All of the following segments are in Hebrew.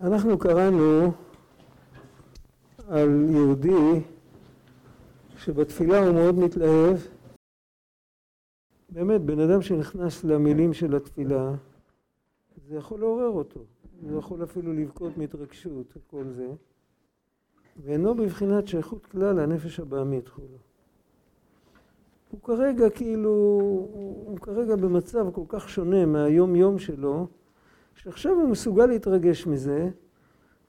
אנחנו קראנו על יהודי שבתפילה הוא מאוד מתלהב. באמת, בן אדם שנכנס למילים של התפילה, זה יכול לעורר אותו. זה יכול אפילו לבכות מהתרגשות, כל זה. ואינו בבחינת שייכות כלל לנפש הבעמית כולו. הוא כרגע כאילו, הוא כרגע במצב כל כך שונה מהיום יום שלו, שעכשיו הוא מסוגל להתרגש מזה,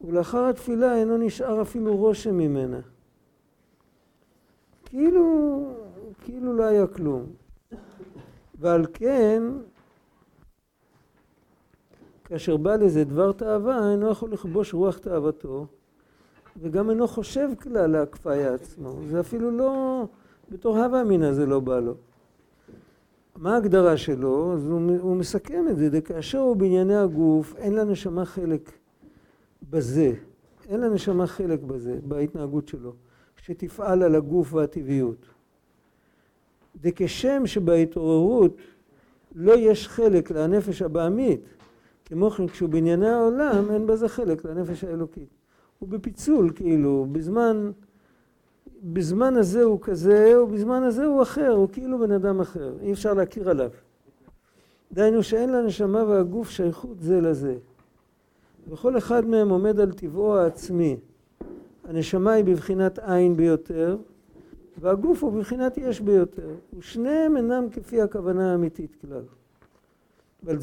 ולאחר התפילה אינו נשאר אפילו רושם ממנה. כאילו, כאילו לא היה כלום. ועל כן, כאשר בא לזה דבר תאווה, אינו יכול לכבוש רוח תאוותו, וגם אינו חושב כלל להקפיא עצמו. זה אפילו לא, בתור הווה אמינא זה לא בא לו. מה ההגדרה שלו? אז הוא, הוא מסכם את זה, וכאשר הוא בענייני הגוף, אין לנשמה חלק בזה, אין לנשמה חלק בזה, בהתנהגות שלו, שתפעל על הגוף והטבעיות. וכשם שבהתעוררות לא יש חלק לנפש הבעמית, כמו כן כשהוא בענייני העולם, אין בזה חלק לנפש האלוקית. הוא בפיצול, כאילו, בזמן, בזמן הזה הוא כזה, ובזמן הזה הוא אחר, הוא כאילו בן אדם אחר, אי אפשר להכיר עליו. דהיינו שאין לנשמה והגוף שייכות זה לזה. וכל אחד מהם עומד על טבעו העצמי. הנשמה היא בבחינת עין ביותר, והגוף הוא בבחינת יש ביותר. ושניהם אינם כפי הכוונה האמיתית כלל.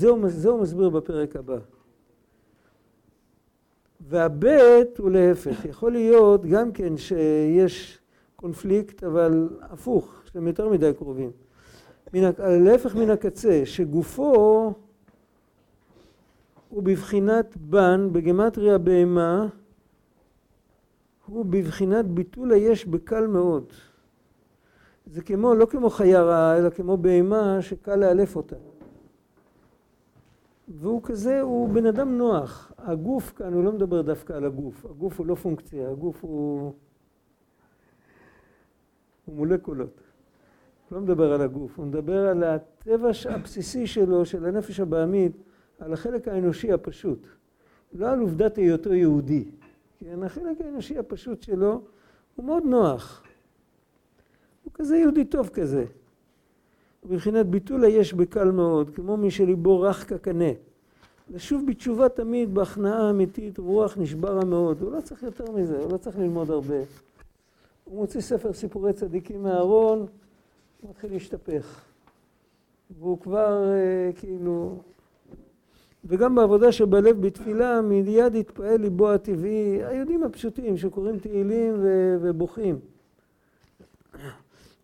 הוא, זה הוא מסביר בפרק הבא. והבית הוא להפך. יכול להיות גם כן שיש קונפליקט, אבל הפוך, שהם יותר מדי קרובים. מן, להפך מן הקצה, שגופו הוא בבחינת בן, בגמטריה בהמה, הוא בבחינת ביטול היש בקל מאוד. זה כמו, לא כמו חיה רעה, אלא כמו בהמה שקל לאלף אותה. והוא כזה, הוא בן אדם נוח. הגוף כאן, הוא לא מדבר דווקא על הגוף. הגוף הוא לא פונקציה, הגוף הוא... הוא מולקולות. הוא לא מדבר על הגוף, הוא מדבר על הטבע הבסיסי שלו, של הנפש הבעמית, על החלק האנושי הפשוט. לא על עובדת היותו יהודי. כן, החלק האנושי הפשוט שלו הוא מאוד נוח. הוא כזה יהודי טוב כזה. מבחינת ביטול היש בקל מאוד, כמו מי שליבו רך כקנה. לשוב בתשובה תמיד, בהכנעה אמיתית, רוח נשברה מאוד. הוא לא צריך יותר מזה, הוא לא צריך ללמוד הרבה. הוא מוציא ספר סיפורי צדיקים מהארון, הוא מתחיל להשתפך. והוא כבר אה, כאילו... וגם בעבודה שבלב בתפילה, מיד יתפעל ליבו הטבעי, היהודים הפשוטים שקוראים תהילים ובוכים.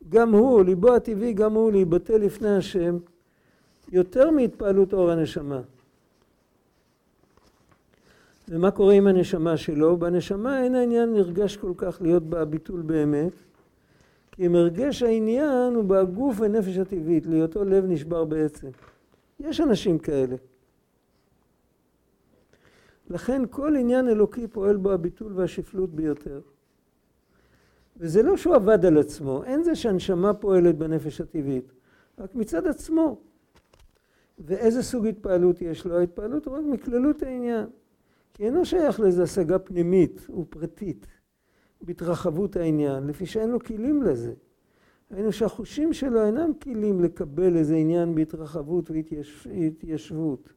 גם הוא, ליבו הטבעי, גם הוא להיבטא לפני השם, יותר מהתפעלות אור הנשמה. ומה קורה עם הנשמה שלו? בנשמה אין העניין נרגש כל כך להיות בביטול באמת, כי מרגש העניין הוא בגוף ונפש הטבעית, להיותו לב נשבר בעצם. יש אנשים כאלה. לכן כל עניין אלוקי פועל בו הביטול והשפלות ביותר. וזה לא שהוא עבד על עצמו, אין זה שהנשמה פועלת בנפש הטבעית, רק מצד עצמו. ואיזה סוג התפעלות יש לו? ההתפעלות הוא רק מכללות העניין. כי אינו שייך לאיזו השגה פנימית ופרטית בהתרחבות העניין, לפי שאין לו כלים לזה. היינו שהחושים שלו אינם כלים לקבל איזה עניין בהתרחבות והתיישבות.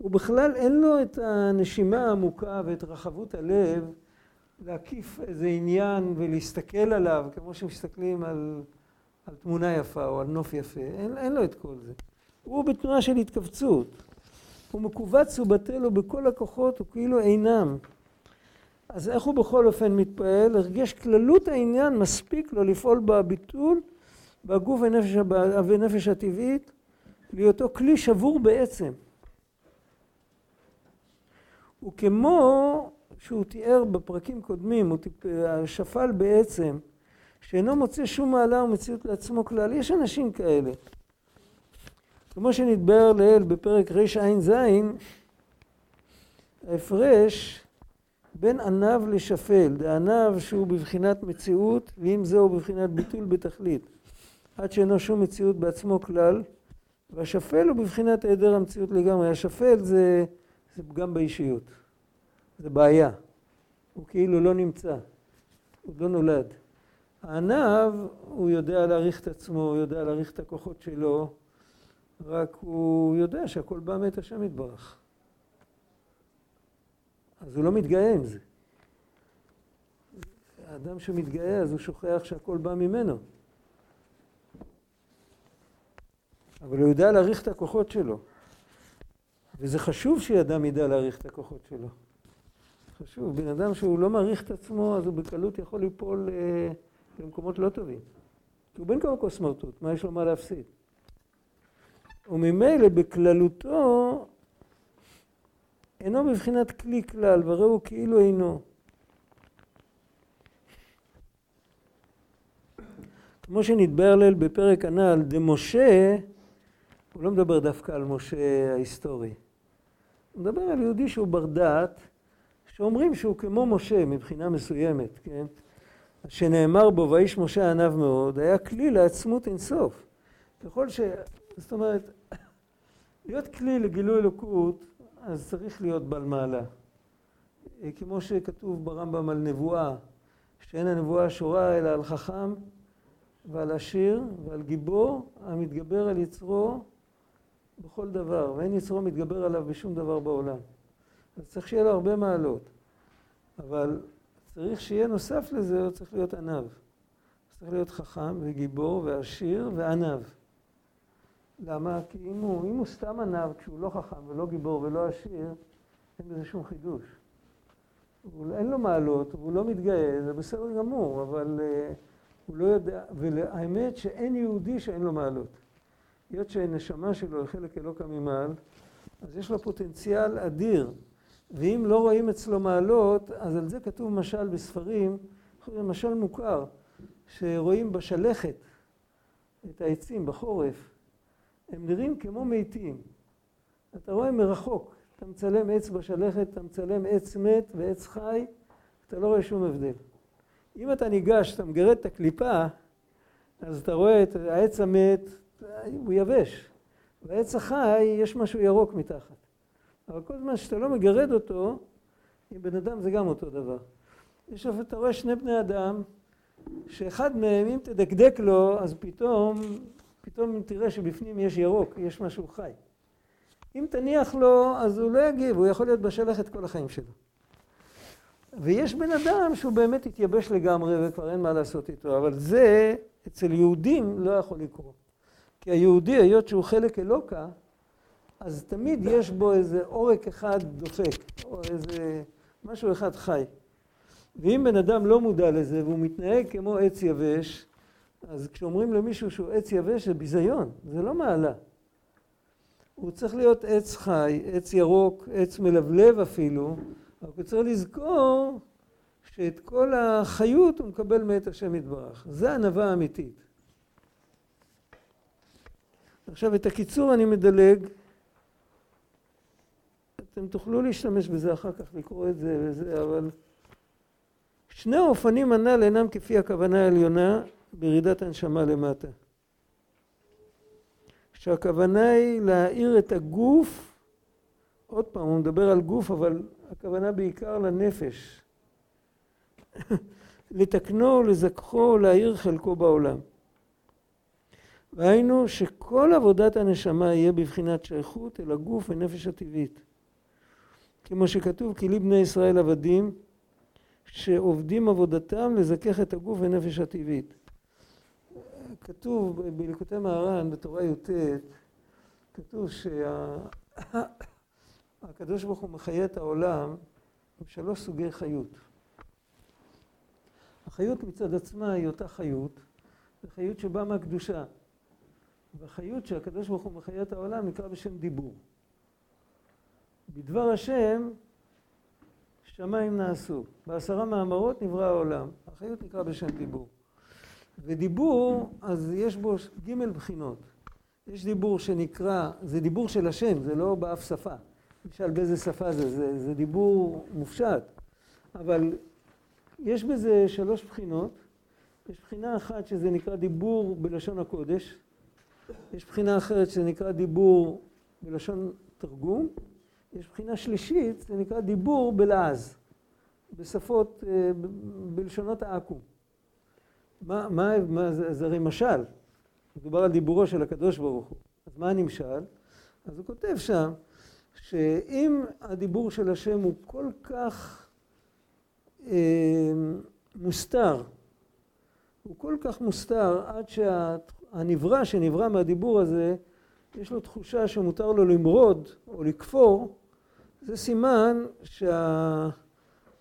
ובכלל אין לו את הנשימה העמוקה ואת רחבות הלב להקיף איזה עניין ולהסתכל עליו, כמו שמסתכלים על, על תמונה יפה או על נוף יפה, אין, אין לו את כל זה. הוא בתנועה של התכווצות. הוא מכווץ ובטל לו בכל הכוחות, הוא כאילו אינם. אז איך הוא בכל אופן מתפעל? הרגש כללות העניין מספיק לו לפעול בביטול, בגוף ונפש, ונפש הטבעית, להיותו כלי שבור בעצם. וכמו שהוא תיאר בפרקים קודמים, הוא שפל בעצם, שאינו מוצא שום מעלה ומציאות לעצמו כלל. יש אנשים כאלה. כמו שנתבהר לעיל בפרק רע"ז, ההפרש בין עניו לשפל, דעניו שהוא בבחינת מציאות, ואם זהו בבחינת ביטול בתכלית, עד שאינו שום מציאות בעצמו כלל, והשפל הוא בבחינת היעדר המציאות לגמרי. השפל זה, זה פגם באישיות. זה בעיה. הוא כאילו לא נמצא, הוא לא נולד. הענב, הוא יודע להעריך את עצמו, הוא יודע להעריך את הכוחות שלו, רק הוא יודע שהכל בא מאת השם יתברך. אז הוא לא מתגאה עם זה. האדם שמתגאה אז הוא שוכח שהכל בא ממנו. אבל הוא יודע להעריך את הכוחות שלו. וזה חשוב שאדם ידע להעריך את הכוחות שלו. חשוב. בן אדם שהוא לא מעריך את עצמו, אז הוא בקלות יכול ליפול אה, למקומות לא טובים. כי הוא בין כה וכה סמרטוט, מה יש לו מה להפסיד? וממילא בכללותו אינו בבחינת כלי כלל, וראו כאילו אינו. כמו שנתבהר ליל בפרק הנ"ל, דמשה, הוא לא מדבר דווקא על משה ההיסטורי. הוא מדבר על יהודי שהוא בר דעת, שאומרים שהוא כמו משה מבחינה מסוימת, כן? שנאמר בו, ואיש משה ענב מאוד, היה כלי לעצמות אינסוף. ככל ש... זאת אומרת, להיות כלי לגילוי אלוקות, אז צריך להיות בעל מעלה. כמו שכתוב ברמב"ם על נבואה, שאין הנבואה שורה אלא על חכם ועל עשיר ועל גיבור המתגבר על יצרו בכל דבר, ואין יצרו מתגבר עליו בשום דבר בעולם. אז צריך שיהיה לו הרבה מעלות. אבל צריך שיהיה נוסף לזה, הוא צריך להיות עניו. צריך להיות חכם וגיבור ועשיר ועניו. למה? כי אם הוא, אם הוא סתם עניו כשהוא לא חכם ולא גיבור ולא עשיר, אין בזה שום חידוש. אין לו מעלות, הוא לא מתגאה, זה בסדר גמור, אבל uh, הוא לא יודע, והאמת שאין יהודי שאין לו מעלות. היות שהנשמה שלו היא חלק אלוקא ממעל, אז יש לו פוטנציאל אדיר. ואם לא רואים אצלו מעלות, אז על זה כתוב משל בספרים, משל מוכר, שרואים בשלכת את העצים בחורף, הם נראים כמו מתים. אתה רואה מרחוק, אתה מצלם עץ בשלכת, אתה מצלם עץ מת ועץ חי, אתה לא רואה שום הבדל. אם אתה ניגש, אתה מגרד את הקליפה, אז אתה רואה את העץ המת, הוא יבש. והעץ החי, יש משהו ירוק מתחת. אבל כל זמן שאתה לא מגרד אותו, עם בן אדם זה גם אותו דבר. יש, אתה רואה שני בני אדם, שאחד מהם, אם תדקדק לו, אז פתאום, פתאום תראה שבפנים יש ירוק, יש משהו חי. אם תניח לו, אז הוא לא יגיב, הוא יכול להיות בשלכת כל החיים שלו. ויש בן אדם שהוא באמת התייבש לגמרי וכבר אין מה לעשות איתו, אבל זה אצל יהודים לא יכול לקרות. כי היהודי, היות שהוא חלק אלוקה, אז תמיד יש בו איזה עורק אחד דופק, או איזה משהו אחד חי. ואם בן אדם לא מודע לזה והוא מתנהג כמו עץ יבש, אז כשאומרים למישהו שהוא עץ יבש זה ביזיון, זה לא מעלה. הוא צריך להיות עץ חי, עץ ירוק, עץ מלבלב אפילו, אבל הוא צריך לזכור שאת כל החיות הוא מקבל מאת השם יתברך. זה ענווה אמיתית. עכשיו את הקיצור אני מדלג אתם תוכלו להשתמש בזה אחר כך, לקרוא את זה וזה, אבל שני האופנים הנ"ל אינם כפי הכוונה העליונה בירידת הנשמה למטה. שהכוונה היא להאיר את הגוף, עוד פעם, הוא מדבר על גוף, אבל הכוונה בעיקר לנפש. לתקנו, לזכחו, להאיר חלקו בעולם. והיינו שכל עבודת הנשמה יהיה בבחינת שייכות אל הגוף ונפש הטבעית. כמו שכתוב, כי לי בני ישראל עבדים, שעובדים עבודתם לזכך את הגוף ונפש הטבעית. כתוב בליקוטי מהר"ן, בתורה י"ט, כתוב שהקדוש ברוך הוא מחיה את העולם עם שלוש סוגי חיות. החיות מצד עצמה היא אותה חיות, זו חיות שבאה מהקדושה. והחיות שהקדוש ברוך הוא מחיה את העולם נקרא בשם דיבור. בדבר השם שמיים נעשו. בעשרה מאמרות נברא העולם. החיות נקרא בשם דיבור. ודיבור, אז יש בו ג' בחינות. יש דיבור שנקרא, זה דיבור של השם, זה לא באף שפה. נשאל באיזה שפה זה, זה, זה דיבור מופשט. אבל יש בזה שלוש בחינות. יש בחינה אחת שזה נקרא דיבור בלשון הקודש. יש בחינה אחרת שזה נקרא דיבור בלשון תרגום. יש בחינה שלישית, זה נקרא דיבור בלעז, בשפות, אה, בלשונות העכו"ם. מה, מה, מה זה, זה הרי משל, מדובר על דיבורו של הקדוש ברוך הוא. אז מה הנמשל? אז הוא כותב שם, שאם הדיבור של השם הוא כל כך אה, מוסתר, הוא כל כך מוסתר עד שהנברא שנברא מהדיבור הזה, יש לו תחושה שמותר לו למרוד או לכפור, זה סימן שהדיבור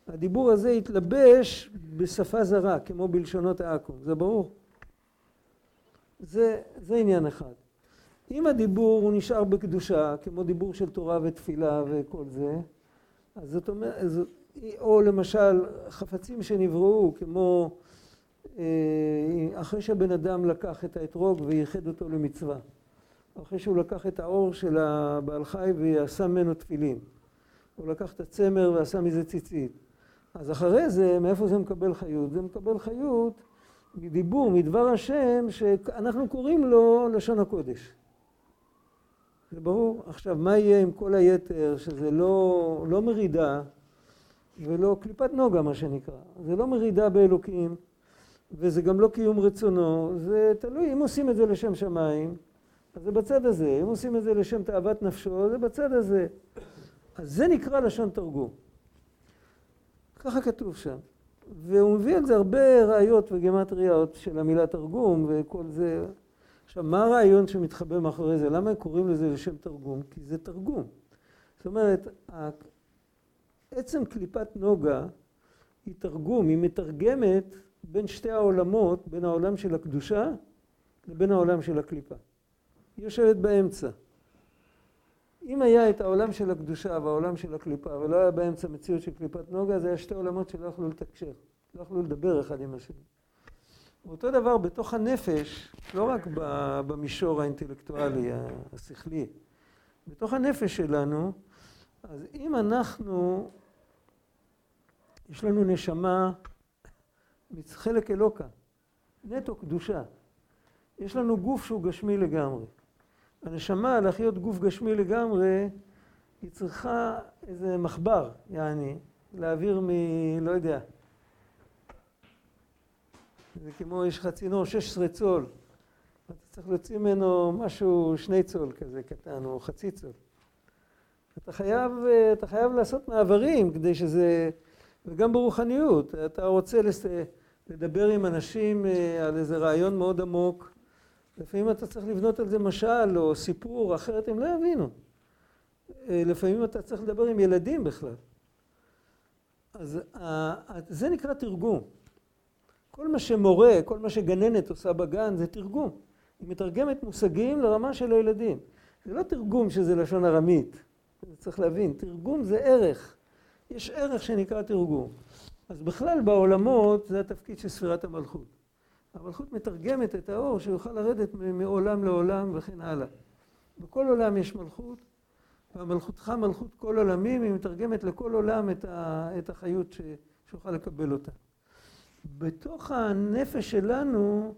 שה... הזה יתלבש בשפה זרה, כמו בלשונות העכו"ם, זה ברור? זה, זה עניין אחד. אם הדיבור הוא נשאר בקדושה, כמו דיבור של תורה ותפילה וכל זה, אז זאת אומרת, או למשל חפצים שנבראו, כמו אה, אחרי שהבן אדם לקח את האתרוג וייחד אותו למצווה, אחרי שהוא לקח את האור של הבעל חי ועשה ממנו תפילין, הוא לקח את הצמר ועשה מזה ציצית, אז אחרי זה, מאיפה זה מקבל חיות? זה מקבל חיות מדיבור, מדבר השם, שאנחנו קוראים לו לשון הקודש. זה ברור. עכשיו, מה יהיה עם כל היתר, שזה לא, לא מרידה ולא קליפת נוגה, מה שנקרא. זה לא מרידה באלוקים, וזה גם לא קיום רצונו, זה תלוי, אם עושים את זה לשם שמיים, אז זה בצד הזה, אם עושים את זה לשם תאוות נפשו, זה בצד הזה. אז זה נקרא לשון תרגום. ככה כתוב שם. והוא מביא על זה הרבה ראיות וגימטריות של המילה תרגום וכל זה. עכשיו, מה הרעיון שמתחבא מאחורי זה? למה קוראים לזה לשם תרגום? כי זה תרגום. זאת אומרת, עצם קליפת נוגה היא תרגום, היא מתרגמת בין שתי העולמות, בין העולם של הקדושה לבין העולם של הקליפה. היא יושבת באמצע. אם היה את העולם של הקדושה והעולם של הקליפה ולא היה באמצע מציאות של קליפת נוגה, זה היה שתי עולמות שלא יכלו לתקשר, לא יכלו לדבר אחד עם השני. אותו דבר בתוך הנפש, לא רק במישור האינטלקטואלי, השכלי, בתוך הנפש שלנו, אז אם אנחנו, יש לנו נשמה, חלק אלוקה, נטו קדושה, יש לנו גוף שהוא גשמי לגמרי. הנשמה, להחיות גוף גשמי לגמרי, היא צריכה איזה מחבר, יעני, להעביר מ... לא יודע, זה כמו, יש לך צינור 16 צול, אתה צריך להוציא ממנו משהו שני צול כזה קטן, או חצי צול. אתה חייב, אתה חייב לעשות מעברים כדי שזה, וגם ברוחניות, אתה רוצה לדבר עם אנשים אה, על איזה רעיון מאוד עמוק, לפעמים אתה צריך לבנות על זה משל או סיפור, אחרת הם לא יבינו. אה, לפעמים אתה צריך לדבר עם ילדים בכלל. אז זה נקרא תרגום. כל מה שמורה, כל מה שגננת עושה בגן זה תרגום. היא מתרגמת מושגים לרמה של הילדים. זה לא תרגום שזה לשון ארמית, צריך להבין, תרגום זה ערך. יש ערך שנקרא תרגום. אז בכלל בעולמות זה התפקיד של ספירת המלכות. המלכות מתרגמת את האור שיוכל לרדת מעולם לעולם וכן הלאה. בכל עולם יש מלכות, והמלכותך מלכות כל עולמים, היא מתרגמת לכל עולם את החיות שיוכל לקבל אותה. בתוך הנפש שלנו,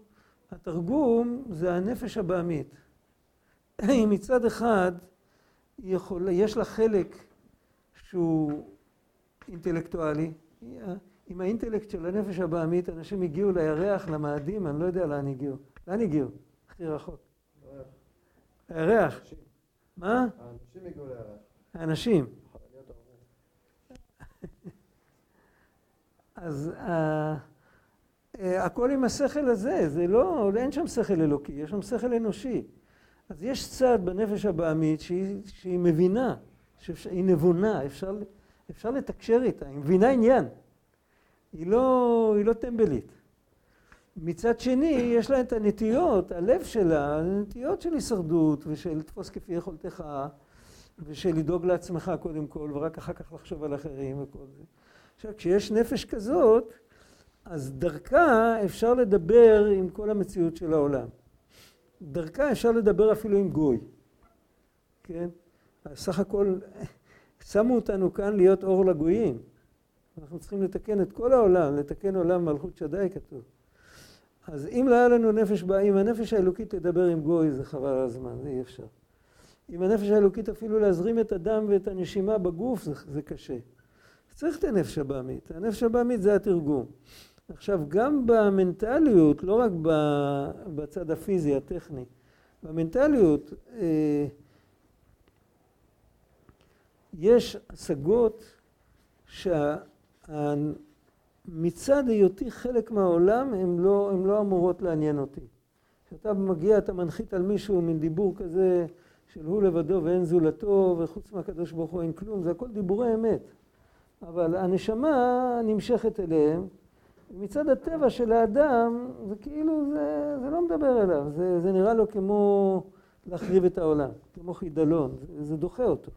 התרגום זה הנפש הבעמית. מצד אחד, יכול, יש לה חלק שהוא אינטלקטואלי. עם האינטלקט של הנפש הבעמית, אנשים הגיעו לירח, למאדים, אני לא יודע לאן הגיעו. לאן הגיעו? הכי רחוק. הירח. מה? האנשים הגיעו לירח. האנשים. אז אה, הכל עם השכל הזה, זה לא, אין שם שכל אלוקי, יש שם שכל אנושי. אז יש צד בנפש הבעמית שהיא, שהיא מבינה, שהיא נבונה, אפשר, אפשר לתקשר איתה, היא מבינה עניין. היא לא, היא לא טמבלית. מצד שני, יש לה את הנטיות, הלב שלה, הנטיות של הישרדות ושל לתפוס כפי יכולתך ושל לדאוג לעצמך קודם כל ורק אחר כך לחשוב על אחרים וכל זה. עכשיו, כשיש נפש כזאת, אז דרכה אפשר לדבר עם כל המציאות של העולם. דרכה אפשר לדבר אפילו עם גוי, כן? סך הכל שמו אותנו כאן להיות אור לגויים. אנחנו צריכים לתקן את כל העולם, לתקן עולם מלכות שדי כתוב. אז אם לא היה לנו נפש, אם הנפש האלוקית תדבר עם גוי זה חבל על הזמן, זה אי אפשר. עם הנפש האלוקית אפילו להזרים את הדם ואת הנשימה בגוף זה, זה קשה. צריך את הנפש הבעמית. הנפש הבעמית זה התרגום. עכשיו, גם במנטליות, לא רק בצד הפיזי, הטכני, במנטליות אה, יש השגות שמצד היותי חלק מהעולם, הן לא, לא אמורות לעניין אותי. כשאתה מגיע, אתה מנחית על מישהו מין דיבור כזה של הוא לבדו ואין זולתו, וחוץ מהקדוש ברוך הוא אין כלום, זה הכל דיבורי אמת. אבל הנשמה נמשכת אליהם, ומצד הטבע של האדם, זה כאילו, זה, זה לא מדבר אליו, זה, זה נראה לו כמו להחריב את העולם, כמו חידלון, זה, זה דוחה אותו.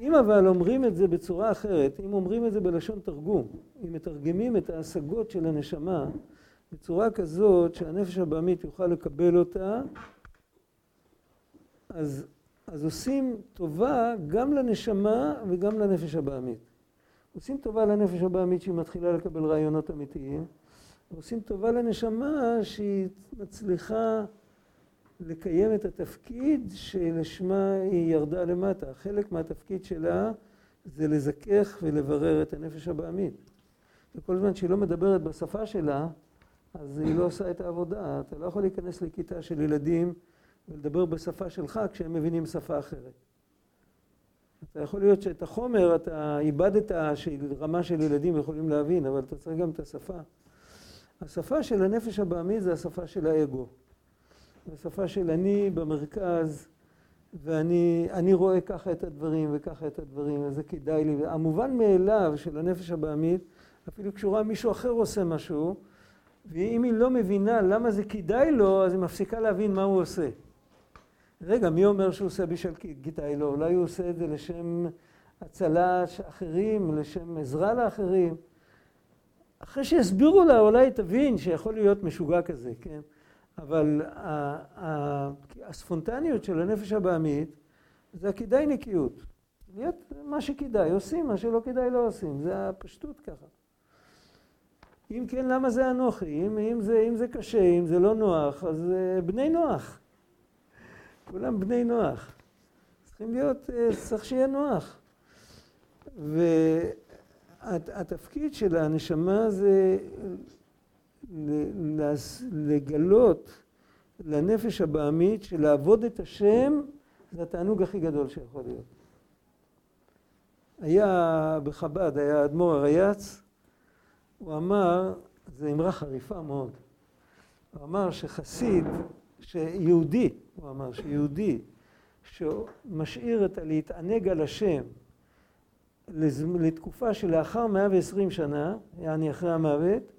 אם אבל אומרים את זה בצורה אחרת, אם אומרים את זה בלשון תרגום, אם מתרגמים את ההשגות של הנשמה בצורה כזאת שהנפש הבעמית יוכל לקבל אותה, אז, אז עושים טובה גם לנשמה וגם לנפש הבעמית. עושים טובה לנפש הבעמית שהיא מתחילה לקבל רעיונות אמיתיים, ועושים טובה לנשמה שהיא מצליחה לקיים את התפקיד שלשמה היא ירדה למטה. חלק מהתפקיד שלה זה לזכך ולברר את הנפש הבעמית. וכל זמן שהיא לא מדברת בשפה שלה, אז היא לא עושה את העבודה. אתה לא יכול להיכנס לכיתה של ילדים ולדבר בשפה שלך כשהם מבינים שפה אחרת. אתה יכול להיות שאת החומר אתה איבדת, רמה של ילדים יכולים להבין, אבל אתה צריך גם את השפה. השפה של הנפש הבעמית זה השפה של האגו. השפה של אני במרכז, ואני רואה ככה את הדברים וככה את הדברים, וזה כדאי לי. המובן מאליו של הנפש הבעמית, אפילו כשהוא רואה מישהו אחר עושה משהו, ואם היא לא מבינה למה זה כדאי לו, אז היא מפסיקה להבין מה הוא עושה. רגע, מי אומר שהוא עושה בשביל כדאי לו? אולי הוא עושה את זה לשם הצלה אחרים, לשם עזרה לאחרים. אחרי שיסבירו לה, אולי תבין שיכול להיות משוגע כזה, כן? אבל הספונטניות של הנפש הבעמית זה הכדאי נקיות. להיות מה שכדאי עושים, מה שלא כדאי לא עושים. זה הפשטות ככה. אם כן, למה זה אנוכי? אם, אם, זה, אם זה קשה, אם זה לא נוח, אז uh, בני נוח. כולם בני נוח. צריכים להיות, uh, צריך שיהיה נוח. והתפקיד של הנשמה זה לגלות לנפש הבעמית שלעבוד את השם זה התענוג הכי גדול שיכול להיות. היה בחב"ד, היה אדמו"ר הרייץ, הוא אמר, זו אמרה חריפה מאוד, הוא אמר שחסיד, שיהודי, הוא אמר שיהודי שמשאיר את הלהתענג על השם לתקופה שלאחר 120 שנה, יעני אחרי המוות,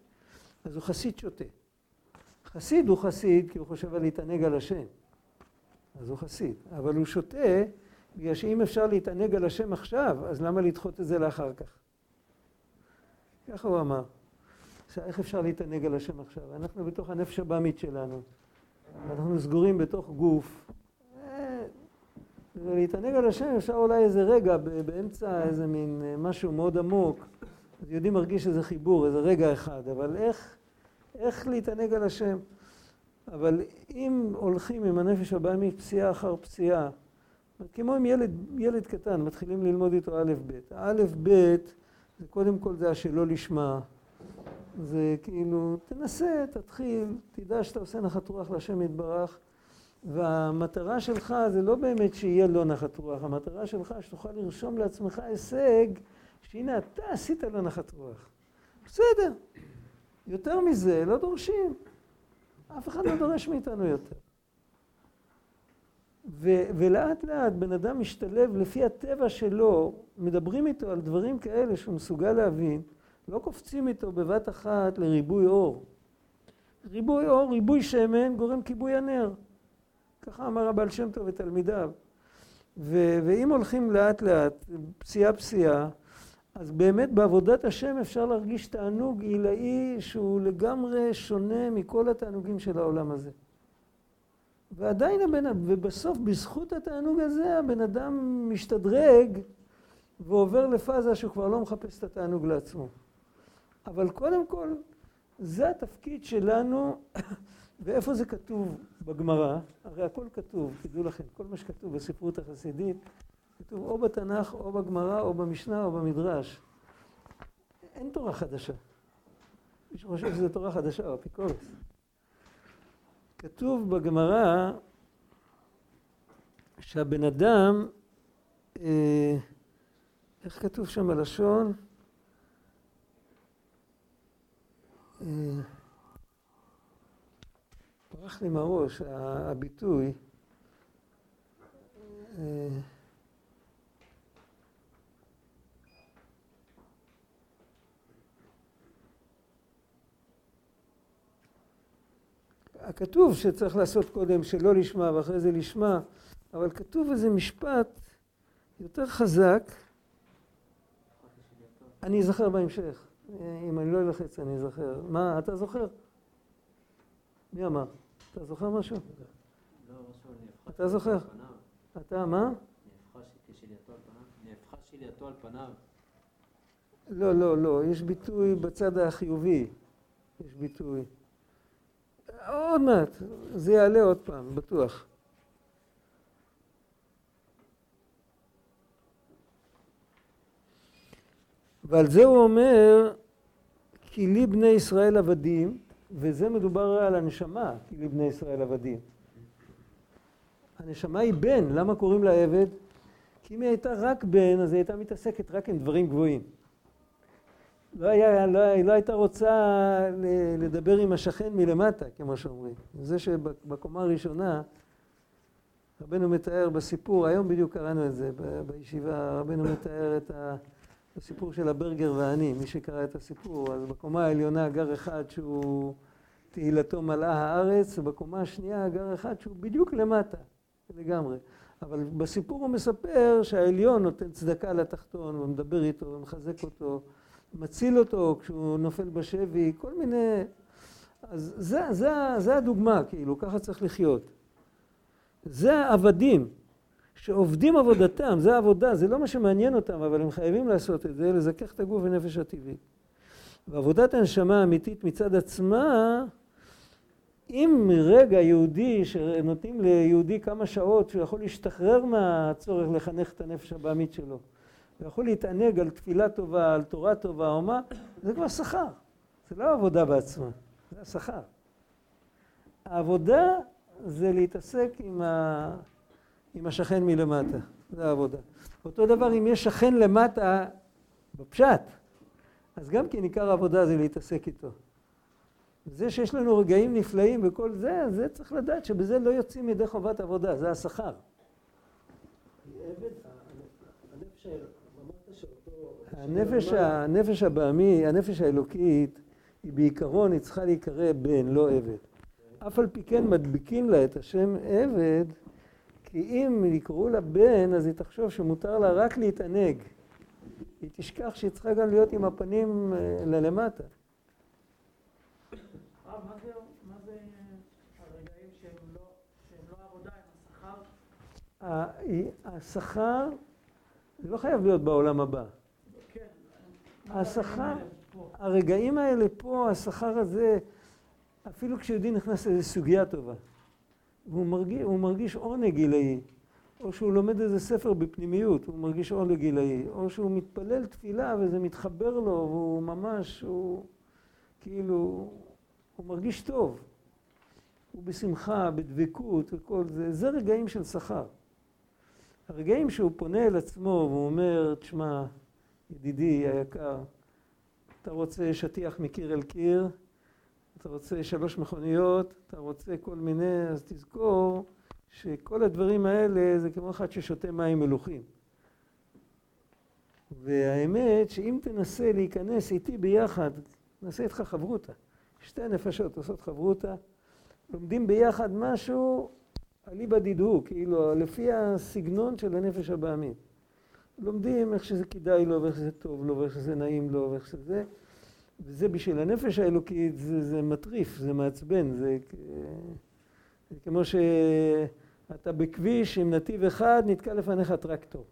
אז הוא חסיד שותה. חסיד הוא חסיד כי הוא חושב על להתענג על השם. אז הוא חסיד. אבל הוא שותה בגלל שאם אפשר להתענג על השם עכשיו, אז למה לדחות את זה לאחר כך? ככה הוא אמר. איך אפשר להתענג על השם עכשיו? אנחנו בתוך הנפש הבאמית שלנו. אנחנו סגורים בתוך גוף. ולהתענג על השם אפשר אולי איזה רגע באמצע איזה מין אה, משהו מאוד עמוק. אז יהודי מרגיש איזה חיבור, איזה רגע אחד, אבל איך, איך להתענג על השם? אבל אם הולכים עם הנפש הבאמית פסיעה אחר פסיעה, כמו עם ילד, ילד קטן, מתחילים ללמוד איתו א' ב'. א' ב' זה קודם כל זה השלא לשמה. זה כאילו, תנסה, תתחיל, תדע שאתה עושה נחת רוח להשם יתברך, והמטרה שלך זה לא באמת שיהיה לא נחת רוח, המטרה שלך שתוכל לרשום לעצמך הישג שהנה אתה עשית לו נחת רוח. בסדר. יותר מזה לא דורשים. אף אחד לא דורש מאיתנו יותר. ו- ולאט לאט בן אדם משתלב לפי הטבע שלו, מדברים איתו על דברים כאלה שהוא מסוגל להבין, לא קופצים איתו בבת אחת לריבוי אור. ריבוי אור, ריבוי שמן, גורם כיבוי הנר. ככה אמר הבעל שם טוב ותלמידיו. ואם הולכים לאט לאט, פסיעה פסיעה, אז באמת בעבודת השם אפשר להרגיש תענוג עילאי שהוא לגמרי שונה מכל התענוגים של העולם הזה. ועדיין הבן אדם, ובסוף בזכות התענוג הזה הבן אדם משתדרג ועובר לפאזה שהוא כבר לא מחפש את התענוג לעצמו. אבל קודם כל, זה התפקיד שלנו ואיפה זה כתוב בגמרא? הרי הכל כתוב, תדעו לכם, כל מה שכתוב בספרות החסידית, כתוב או בתנ"ך, או בגמרא, או במשנה, או במדרש. אין תורה חדשה. מי שחושב שזו תורה חדשה, הוא אפיקורס. כתוב בגמרא שהבן אדם, אה, איך כתוב שם בלשון? אה, ברח לי מהראש הביטוי. אה, כתוב שצריך לעשות קודם שלא לשמה ואחרי זה לשמה, אבל כתוב איזה משפט יותר חזק, אני אזכר בהמשך, אם אני לא אלחץ אני אזכר. מה, אתה זוכר? מי אמר? אתה זוכר משהו? אתה זוכר? אתה מה? נהפכה שלייתו על פניו. לא, לא, לא, יש ביטוי בצד החיובי, יש ביטוי. עוד מעט, זה יעלה עוד פעם, בטוח. ועל זה הוא אומר, כי לי בני ישראל עבדים, וזה מדובר על הנשמה, כי לי בני ישראל עבדים. הנשמה היא בן, למה קוראים לה עבד? כי אם היא הייתה רק בן, אז היא הייתה מתעסקת רק עם דברים גבוהים. לא, היה, לא, היא לא הייתה רוצה לדבר עם השכן מלמטה, כמו שאומרים. זה שבקומה הראשונה, רבנו מתאר בסיפור, היום בדיוק קראנו את זה בישיבה, רבנו מתאר את הסיפור של הברגר והעני, מי שקרא את הסיפור, אז בקומה העליונה גר אחד שהוא תהילתו מלאה הארץ, ובקומה השנייה גר אחד שהוא בדיוק למטה, לגמרי. אבל בסיפור הוא מספר שהעליון נותן צדקה לתחתון, ומדבר איתו ומחזק אותו. מציל אותו כשהוא נופל בשבי, כל מיני... אז זה, זה, זה הדוגמה, כאילו, ככה צריך לחיות. זה העבדים שעובדים עבודתם, זה העבודה, זה לא מה שמעניין אותם, אבל הם חייבים לעשות את זה, לזכך את הגוף ונפש הטבעי. ועבודת הנשמה האמיתית מצד עצמה, אם רגע יהודי, שנותנים ליהודי כמה שעות שהוא יכול להשתחרר מהצורך לחנך את הנפש הבעמית שלו, הוא יכול להתענג על תפילה טובה, על תורה טובה או מה, זה כבר שכר. זה לא עבודה בעצמה, זה השכר. העבודה זה להתעסק עם, ה... עם השכן מלמטה, זה העבודה. אותו דבר אם יש שכן למטה בפשט, אז גם כן עיקר העבודה זה להתעסק איתו. זה שיש לנו רגעים נפלאים וכל זה, זה צריך לדעת שבזה לא יוצאים ידי חובת עבודה, זה השכר. הנפש, הנפש הבעמי, הנפש האלוקית, היא בעיקרון, היא צריכה להיקרא בן, לא עבד. אף על פי כן מדביקים לה את השם עבד, כי אם יקראו לה בן, אז היא תחשוב שמותר לה רק להתענג. היא תשכח שהיא צריכה גם להיות עם הפנים ללמטה. השכר לא חייב להיות בעולם הבא. השכר, הרגעים האלה פה, השכר הזה, אפילו כשיהודי נכנס לאיזו סוגיה טובה, והוא מרגיש, הוא מרגיש עונג גילאי, או שהוא לומד איזה ספר בפנימיות, הוא מרגיש עונג גילאי, או שהוא מתפלל תפילה וזה מתחבר לו, והוא ממש, הוא כאילו, הוא מרגיש טוב. הוא בשמחה, בדבקות וכל זה, זה רגעים של שכר. הרגעים שהוא פונה אל עצמו והוא אומר, תשמע, ידידי היקר, אתה רוצה שטיח מקיר אל קיר, אתה רוצה שלוש מכוניות, אתה רוצה כל מיני, אז תזכור שכל הדברים האלה זה כמו אחד ששותה מים מלוכים. והאמת שאם תנסה להיכנס איתי ביחד, נעשה איתך חברותה. שתי נפשות עושות חברותה, לומדים ביחד משהו אליבא דידו, כאילו לפי הסגנון של הנפש הבעמית. לומדים איך שזה כדאי לו, ואיך שזה טוב לו, ואיך שזה נעים לו, ואיך שזה... וזה בשביל הנפש האלוקית, זה, זה מטריף, זה מעצבן, זה, זה כמו שאתה בכביש עם נתיב אחד, נתקע לפניך טרקטור.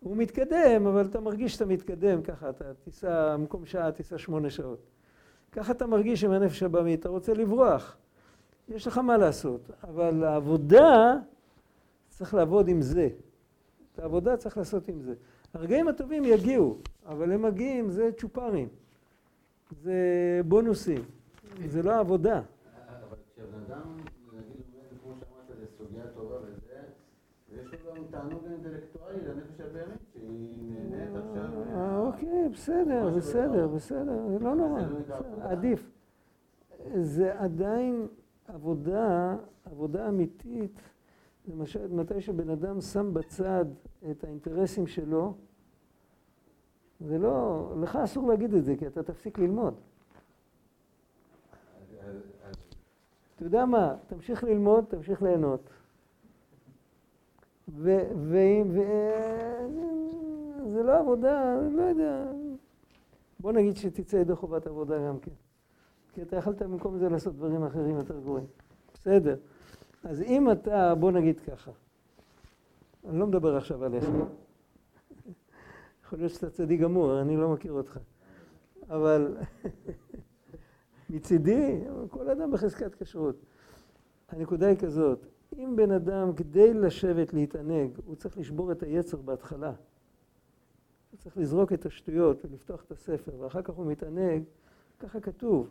הוא מתקדם, אבל אתה מרגיש שאתה מתקדם ככה, אתה תיסע, במקום שעה תיסע שמונה שעות. ככה אתה מרגיש עם הנפש הבאמית, אתה רוצה לברוח. יש לך מה לעשות, אבל העבודה, צריך לעבוד עם זה. את העבודה צריך לעשות עם זה. הרגעים הטובים יגיעו, אבל הם מגיעים, זה צ'ופרים, זה בונוסים, זה לא עבודה. אבל כשבן אדם, נגיד, לומד, כמו שאמרת, זה סוגיה טובה וזה, ויש לו גם תענוג אינטלקטואלי לנפש הבאמת, שהיא נהנית עכשיו. אה, אוקיי, בסדר, בסדר, בסדר, זה לא נורא, עדיף. זה עדיין עבודה, עבודה אמיתית, למשל, מתי שבן אדם שם בצד את האינטרסים שלו, זה לא, לך אסור להגיד את זה, כי אתה תפסיק ללמוד. אתה יודע מה, תמשיך ללמוד, תמשיך ליהנות. וזה לא עבודה, לא יודע. בוא נגיד שתצא ידי חובת עבודה גם כן. כי אתה יכולת במקום זה לעשות דברים אחרים יותר גרועים. בסדר. אז אם אתה, בוא נגיד ככה, אני לא מדבר עכשיו עליך. יכול להיות שאתה צדיק גמור, אני לא מכיר אותך. אבל מצידי, כל אדם בחזקת כשרות. הנקודה היא כזאת, אם בן אדם כדי לשבת להתענג, הוא צריך לשבור את היצר בהתחלה. הוא צריך לזרוק את השטויות ולפתוח את הספר, ואחר כך הוא מתענג, ככה כתוב,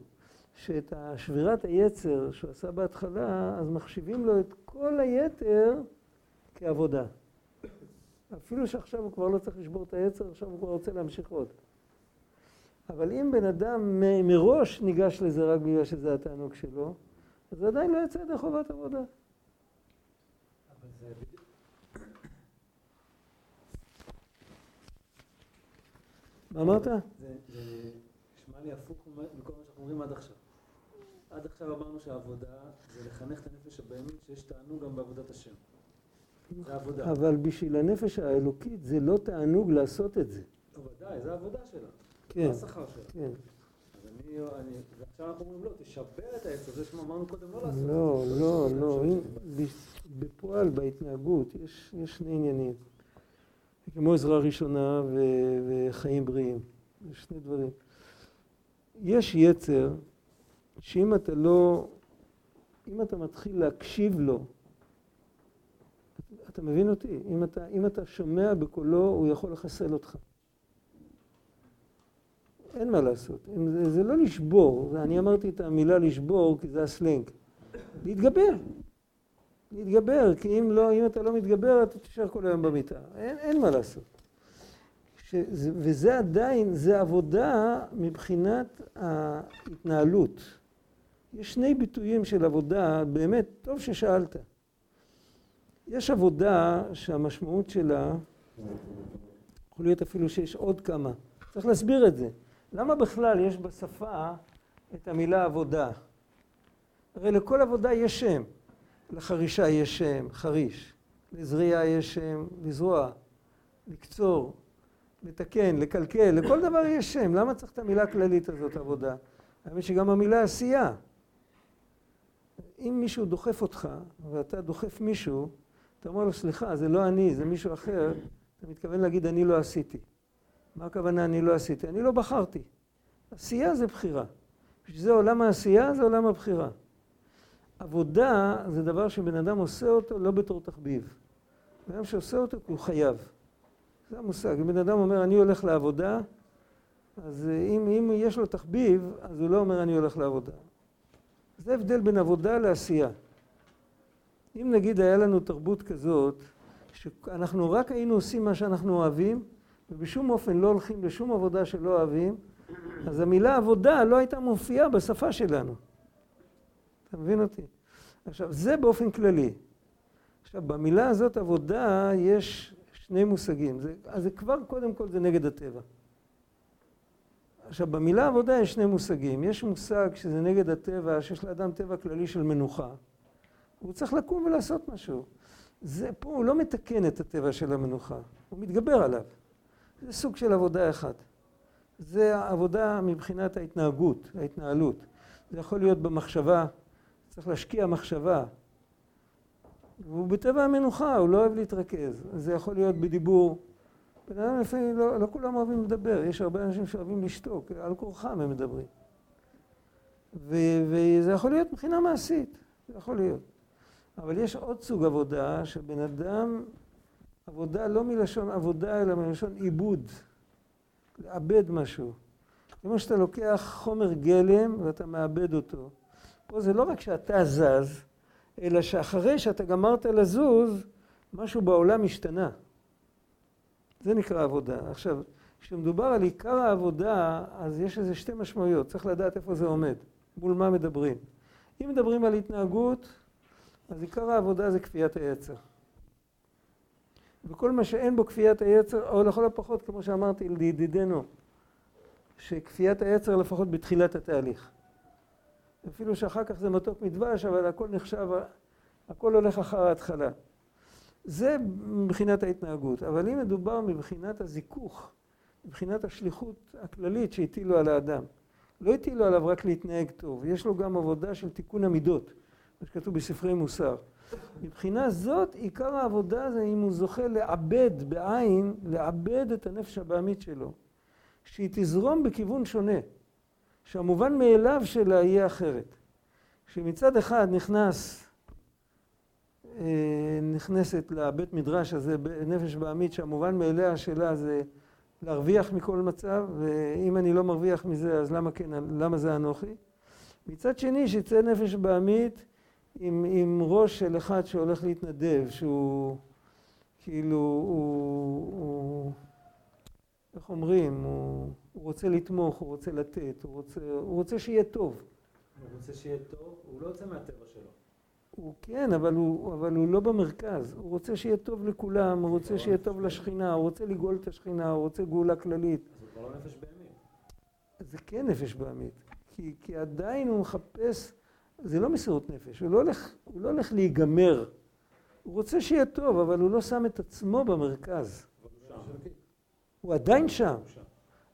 שאת שבירת היצר שהוא עשה בהתחלה, אז מחשיבים לו את כל היתר כעבודה. אפילו שעכשיו הוא כבר לא צריך לשבור את היצר, עכשיו הוא כבר רוצה להמשיך עוד. אבל אם בן אדם מראש ניגש לזה רק בגלל שזה התענוג שלו, אז זה עדיין לא יצא ידי חובת עבודה. מה אמרת? זה נשמע לי הפוך מכל מה שאנחנו אומרים עד עכשיו. עד עכשיו אמרנו שהעבודה זה לחנך את הנפש הבהמית שיש תענוג גם בעבודת השם. זה עבודה. אבל בשביל הנפש האלוקית זה לא תענוג לעשות את זה. לא, ודאי, זה העבודה שלה. כן. זה השכר שלה. כן. אז אני, אני, ועכשיו אנחנו אומרים לא, תשבר את העץ הזה שאמרנו קודם לא לעשות. לא, לא, לא. אם, בפועל, בהתנהגות, יש, יש שני עניינים. כמו עזרה ראשונה ו, וחיים בריאים. יש שני דברים. יש יצר שאם אתה לא, אם אתה מתחיל להקשיב לו, אתה מבין אותי? אם אתה, אם אתה שומע בקולו, הוא יכול לחסל אותך. אין מה לעשות. זה, זה לא לשבור, אני אמרתי את המילה לשבור כי זה הסלנג. להתגבר. להתגבר, כי אם, לא, אם אתה לא מתגבר, אתה תישאר כל היום במיטה. אין, אין מה לעשות. שזה, וזה עדיין, זה עבודה מבחינת ההתנהלות. יש שני ביטויים של עבודה, באמת, טוב ששאלת. יש עבודה שהמשמעות שלה, יכול להיות אפילו שיש עוד כמה. צריך להסביר את זה. למה בכלל יש בשפה את המילה עבודה? הרי לכל עבודה יש שם. לחרישה יש שם, חריש. לזריעה יש שם, לזרוע. לקצור, לתקן, לקלקל, לכל דבר יש שם. למה צריך את המילה הכללית הזאת, עבודה? האמת שגם המילה עשייה. אם מישהו דוחף אותך, ואתה דוחף מישהו, אתה אומר לו, סליחה, זה לא אני, זה מישהו אחר, אתה מתכוון להגיד, אני לא עשיתי. מה הכוונה אני לא עשיתי? אני לא בחרתי. עשייה זה בחירה. בשביל זה עולם העשייה זה עולם הבחירה. עבודה זה דבר שבן אדם עושה אותו לא בתור תחביב. בן אדם שעושה אותו כי הוא חייב. זה המושג. אם בן אדם אומר אני הולך לעבודה, אז אם, אם יש לו תחביב, אז הוא לא אומר אני הולך לעבודה. זה הבדל בין עבודה לעשייה. אם נגיד היה לנו תרבות כזאת, שאנחנו רק היינו עושים מה שאנחנו אוהבים, ובשום אופן לא הולכים לשום עבודה שלא אוהבים, אז המילה עבודה לא הייתה מופיעה בשפה שלנו. אתה מבין אותי? עכשיו, זה באופן כללי. עכשיו, במילה הזאת עבודה יש שני מושגים. זה, אז זה כבר, קודם כל, זה נגד הטבע. עכשיו, במילה עבודה יש שני מושגים. יש מושג שזה נגד הטבע, שיש לאדם טבע כללי של מנוחה. הוא צריך לקום ולעשות משהו. זה, פה הוא לא מתקן את הטבע של המנוחה, הוא מתגבר עליו. זה סוג של עבודה אחת. זה העבודה מבחינת ההתנהגות, ההתנהלות. זה יכול להיות במחשבה, צריך להשקיע מחשבה. והוא בטבע המנוחה, הוא לא אוהב להתרכז. זה יכול להיות בדיבור. בן אדם לפעמים, לא, לא כולם אוהבים לדבר, יש הרבה אנשים שאוהבים לשתוק, על כורחם הם מדברים. ו, וזה יכול להיות מבחינה מעשית. זה יכול להיות. אבל יש עוד סוג עבודה, שבן אדם, עבודה לא מלשון עבודה, אלא מלשון עיבוד, לאבד משהו. כמו שאתה לוקח חומר גלם ואתה מאבד אותו. פה זה לא רק שאתה זז, אלא שאחרי שאתה גמרת לזוז, משהו בעולם השתנה. זה נקרא עבודה. עכשיו, כשמדובר על עיקר העבודה, אז יש לזה שתי משמעויות, צריך לדעת איפה זה עומד, מול מה מדברים. אם מדברים על התנהגות, אז עיקר העבודה זה כפיית היצר. וכל מה שאין בו כפיית היצר, או לכל הפחות, כמו שאמרתי לידידנו, שכפיית היצר לפחות בתחילת התהליך. אפילו שאחר כך זה מתוק מדבש, אבל הכל נחשב, הכל הולך אחר ההתחלה. זה מבחינת ההתנהגות, אבל אם מדובר מבחינת הזיכוך, מבחינת השליחות הכללית שהטילו על האדם, לא הטילו עליו רק להתנהג טוב, יש לו גם עבודה של תיקון המידות, מה שכתוב בספרי מוסר. מבחינה זאת, עיקר העבודה זה אם הוא זוכה לעבד בעין, לעבד את הנפש הבעמית שלו, שהיא תזרום בכיוון שונה, שהמובן מאליו שלה יהיה אחרת. שמצד אחד נכנס נכנסת לבית מדרש הזה, נפש בעמית, שהמובן מאליה שלה זה להרוויח מכל מצב, ואם אני לא מרוויח מזה, אז למה כן, למה זה אנוכי? מצד שני, שיצא נפש בעמית עם, עם ראש של אחד שהולך להתנדב, שהוא כאילו, הוא, הוא איך אומרים, הוא, הוא רוצה לתמוך, הוא רוצה לתת, הוא רוצה, הוא רוצה שיהיה טוב. הוא רוצה שיהיה טוב, הוא לא יוצא מהטבע שלו. הוא כן, אבל הוא, אבל הוא לא במרכז. הוא רוצה שיהיה טוב לכולם, הוא רוצה שיהיה טוב לשכינה, הוא רוצה לגאול את השכינה, הוא רוצה גאולה כללית. הוא כבר לא נפש בהמית. זה כן נפש בהמית. כי, כי עדיין הוא מחפש, זה לא מסירות נפש, הוא לא הולך, הוא לא הולך להיגמר. הוא רוצה שיהיה טוב, אבל הוא לא שם את עצמו במרכז. הוא עדיין שם,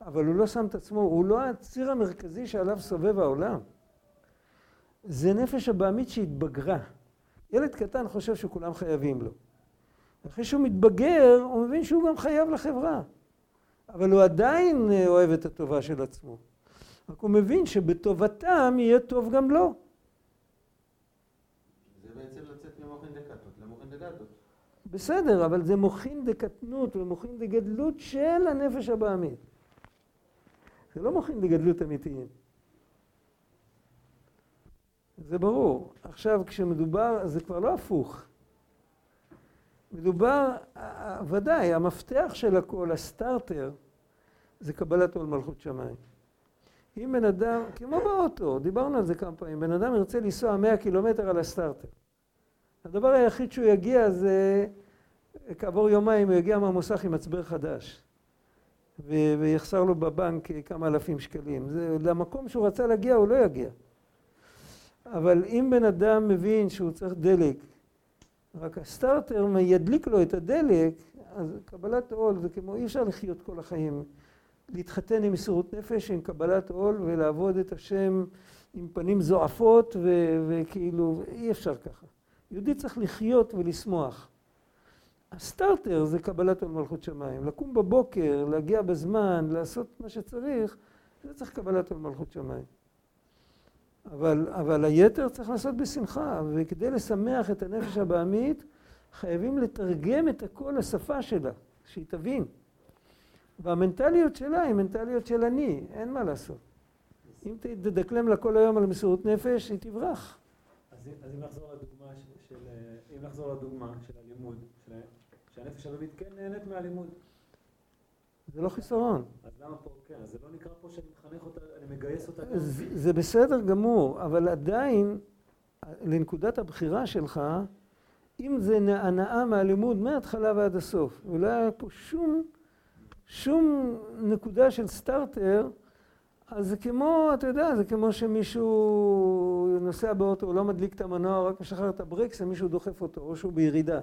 אבל הוא לא שם את עצמו, הוא לא הציר המרכזי שעליו סובב העולם. זה נפש הבעמית שהתבגרה. ילד קטן חושב שכולם חייבים לו. אחרי שהוא מתבגר, הוא מבין שהוא גם חייב לחברה. אבל הוא עדיין אה, אוהב את הטובה של עצמו. רק הוא מבין שבטובתם יהיה טוב גם לו. זה בעצם לצאת ממוחין דקתות למוחין דגדות. בסדר, אבל זה מוחין דקטנות ומוחין דגדלות של הנפש הבעמית. זה לא מוחין דגדלות אמיתיים. זה ברור. עכשיו, כשמדובר, זה כבר לא הפוך. מדובר, ודאי, המפתח של הכל, הסטארטר, זה קבלת עול מלכות שמיים. אם בן אדם, כמו באוטו, דיברנו על זה כמה פעמים, בן אדם ירצה לנסוע 100 קילומטר על הסטארטר. הדבר היחיד שהוא יגיע זה, כעבור יומיים הוא יגיע מהמוסך עם מצבר חדש. ויחסר לו בבנק כמה אלפים שקלים. זה, למקום שהוא רצה להגיע הוא לא יגיע. אבל אם בן אדם מבין שהוא צריך דלק, רק הסטארטר ידליק לו את הדלק, אז קבלת עול זה כמו, אי אפשר לחיות כל החיים. להתחתן עם מסירות נפש, עם קבלת עול, ולעבוד את השם עם פנים זועפות, ו- וכאילו, אי אפשר ככה. יהודי צריך לחיות ולשמוח. הסטארטר זה קבלת עול מלכות שמיים. לקום בבוקר, להגיע בזמן, לעשות מה שצריך, זה צריך קבלת עול מלכות שמיים. אבל, אבל היתר צריך לעשות בשמחה, וכדי לשמח את הנפש הבעמית, חייבים לתרגם את הכל לשפה שלה, שהיא תבין. והמנטליות שלה היא מנטליות של אני, אין מה לעשות. אם תדקלם לה כל היום על מסירות נפש, היא תברח. אז, אז אם נחזור לדוגמה של, של, אם נחזור לדוגמה של הלימוד, של, שהנפש הבאמית כן נהנית מהלימוד. זה לא חיסרון. אז למה פה כן? אז זה לא נקרא פה שאני מחנך אותה, אני מגייס אותה? זה, זה בסדר גמור, אבל עדיין, לנקודת הבחירה שלך, אם זה הנאה מהלימוד מההתחלה ועד הסוף, ולא היה פה שום, שום נקודה של סטארטר, אז זה כמו, אתה יודע, זה כמו שמישהו נוסע באוטו, הוא לא מדליק את המנוע, רק משחרר את הברקס ומישהו דוחף אותו, או שהוא בירידה.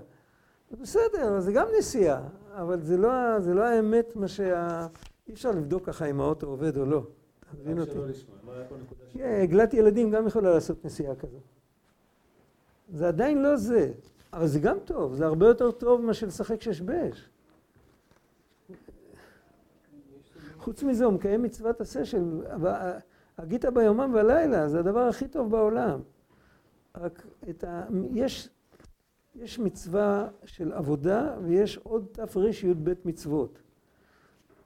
בסדר, זה גם נסיעה, אבל זה לא, זה לא האמת מה שה... אי אפשר לבדוק ככה אם האוטו עובד או לא. אתה מבין אותי? כן, עגלת ילדים גם יכולה לעשות נסיעה כזו. זה עדיין לא זה, אבל זה גם טוב, זה הרבה יותר טוב מאשר לשחק שש באש. חוץ מזה, הוא מקיים מצוות עשה של הגית ביומם ולילה, זה הדבר הכי טוב בעולם. רק ה... יש, יש מצווה של עבודה ויש עוד תרי"ב מצוות.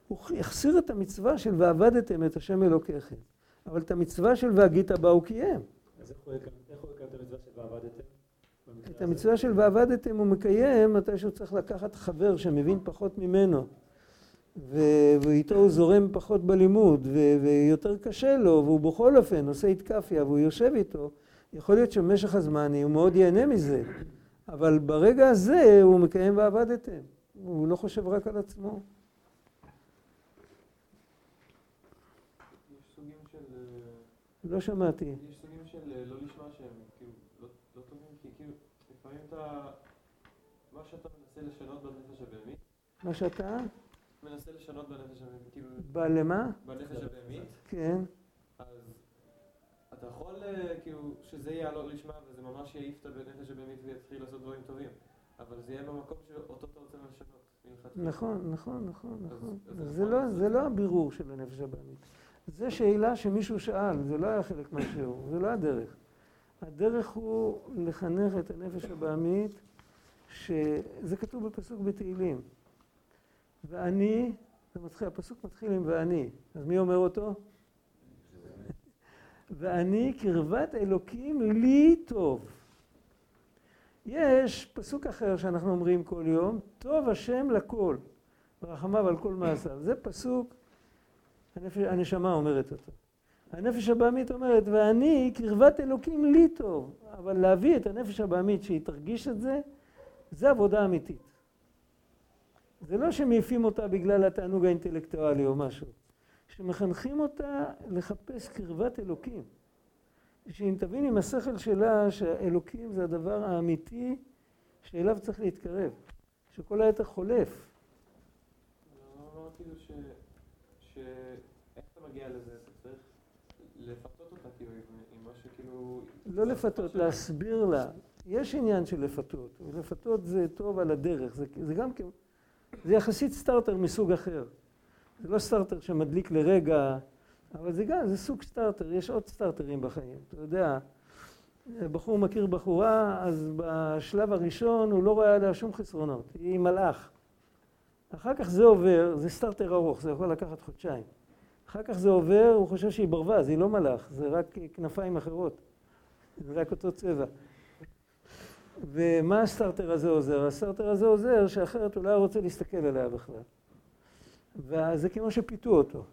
הוא החסיר את המצווה של ועבדתם את השם אלוקיכם, אבל את המצווה של והגית בה הוא קיים. אז איך הוא יקיים את המצווה של ועבדתם? את המצווה של ועבדתם הוא מקיים מתי שהוא צריך לקחת חבר שמבין פחות ממנו ואיתו הוא זורם פחות בלימוד ויותר קשה לו והוא בכל אופן עושה איתקפיה והוא יושב איתו יכול להיות שבמשך הזמן הוא מאוד ייהנה מזה אבל ברגע הזה הוא מקיים ועבדתם הוא לא חושב רק על עצמו לא שמעתי. יש סוגים של אה, לא לשמוע שהם כאילו לא, לא טובים, כי כאילו לפעמים אתה, מה שאתה מנסה לשנות בנפש הבהמית, מה שאתה? מנסה לשנות בנפש הבהמית, כאילו... בלמה? בנפש הבהמית. כן. אתה יכול אה, כאילו שזה יהיה הלא לשמה וזה ממש יעיף את הבנפש הבהמית ויתחיל לעשות דברים טובים, אבל זה יהיה במקום שאותו אתה רוצה לשנות. נכון, נכון, נכון, נכון. לא, זה לא הבירור של הנפש הבהמית. זה שאלה שמישהו שאל, זה לא היה חלק מהשיעור, זה לא הדרך. הדרך הוא לחנך את הנפש הבעמית, שזה כתוב בפסוק בתהילים. ואני, זה מתחיל, הפסוק מתחיל עם ואני, אז מי אומר אותו? ואני קרבת אלוקים לי טוב. יש פסוק אחר שאנחנו אומרים כל יום, טוב השם לכל, ורחמיו על כל מעשיו. זה פסוק הנפש, הנשמה אומרת אותו. הנפש הבעמית אומרת, ואני קרבת אלוקים לי טוב, אבל להביא את הנפש הבעמית שהיא תרגיש את זה, זה עבודה אמיתית. זה לא שמעיפים אותה בגלל התענוג האינטלקטואלי או משהו, שמחנכים אותה לחפש קרבת אלוקים. שאם תבין עם השכל שלה שהאלוקים זה הדבר האמיתי שאליו צריך להתקרב, שכל היתר חולף. לא, כאילו ש... איך אתה מגיע לזה? אתה צריך לפתות אותה כאילו עם מה שכאילו... לא לפתות, להסביר לה. יש עניין של לפתות, ולפתות זה טוב על הדרך, זה, זה גם כן, זה יחסית סטארטר מסוג אחר. זה לא סטארטר שמדליק לרגע, אבל זה גם, זה סוג סטארטר, יש עוד סטארטרים בחיים. אתה יודע, בחור מכיר בחורה, אז בשלב הראשון הוא לא רואה עליה שום חסרונות, היא מלאך. אחר כך זה עובר, זה סטארטר ארוך, זה יכול לקחת חודשיים. אחר כך זה עובר, הוא חושב שהיא ברווז, היא לא מלאך, זה רק כנפיים אחרות. זה רק אותו צבע. ומה הסטארטר הזה עוזר? הסטארטר הזה עוזר שאחרת הוא לא רוצה להסתכל עליה בכלל. וזה כמו שפיתו אותו.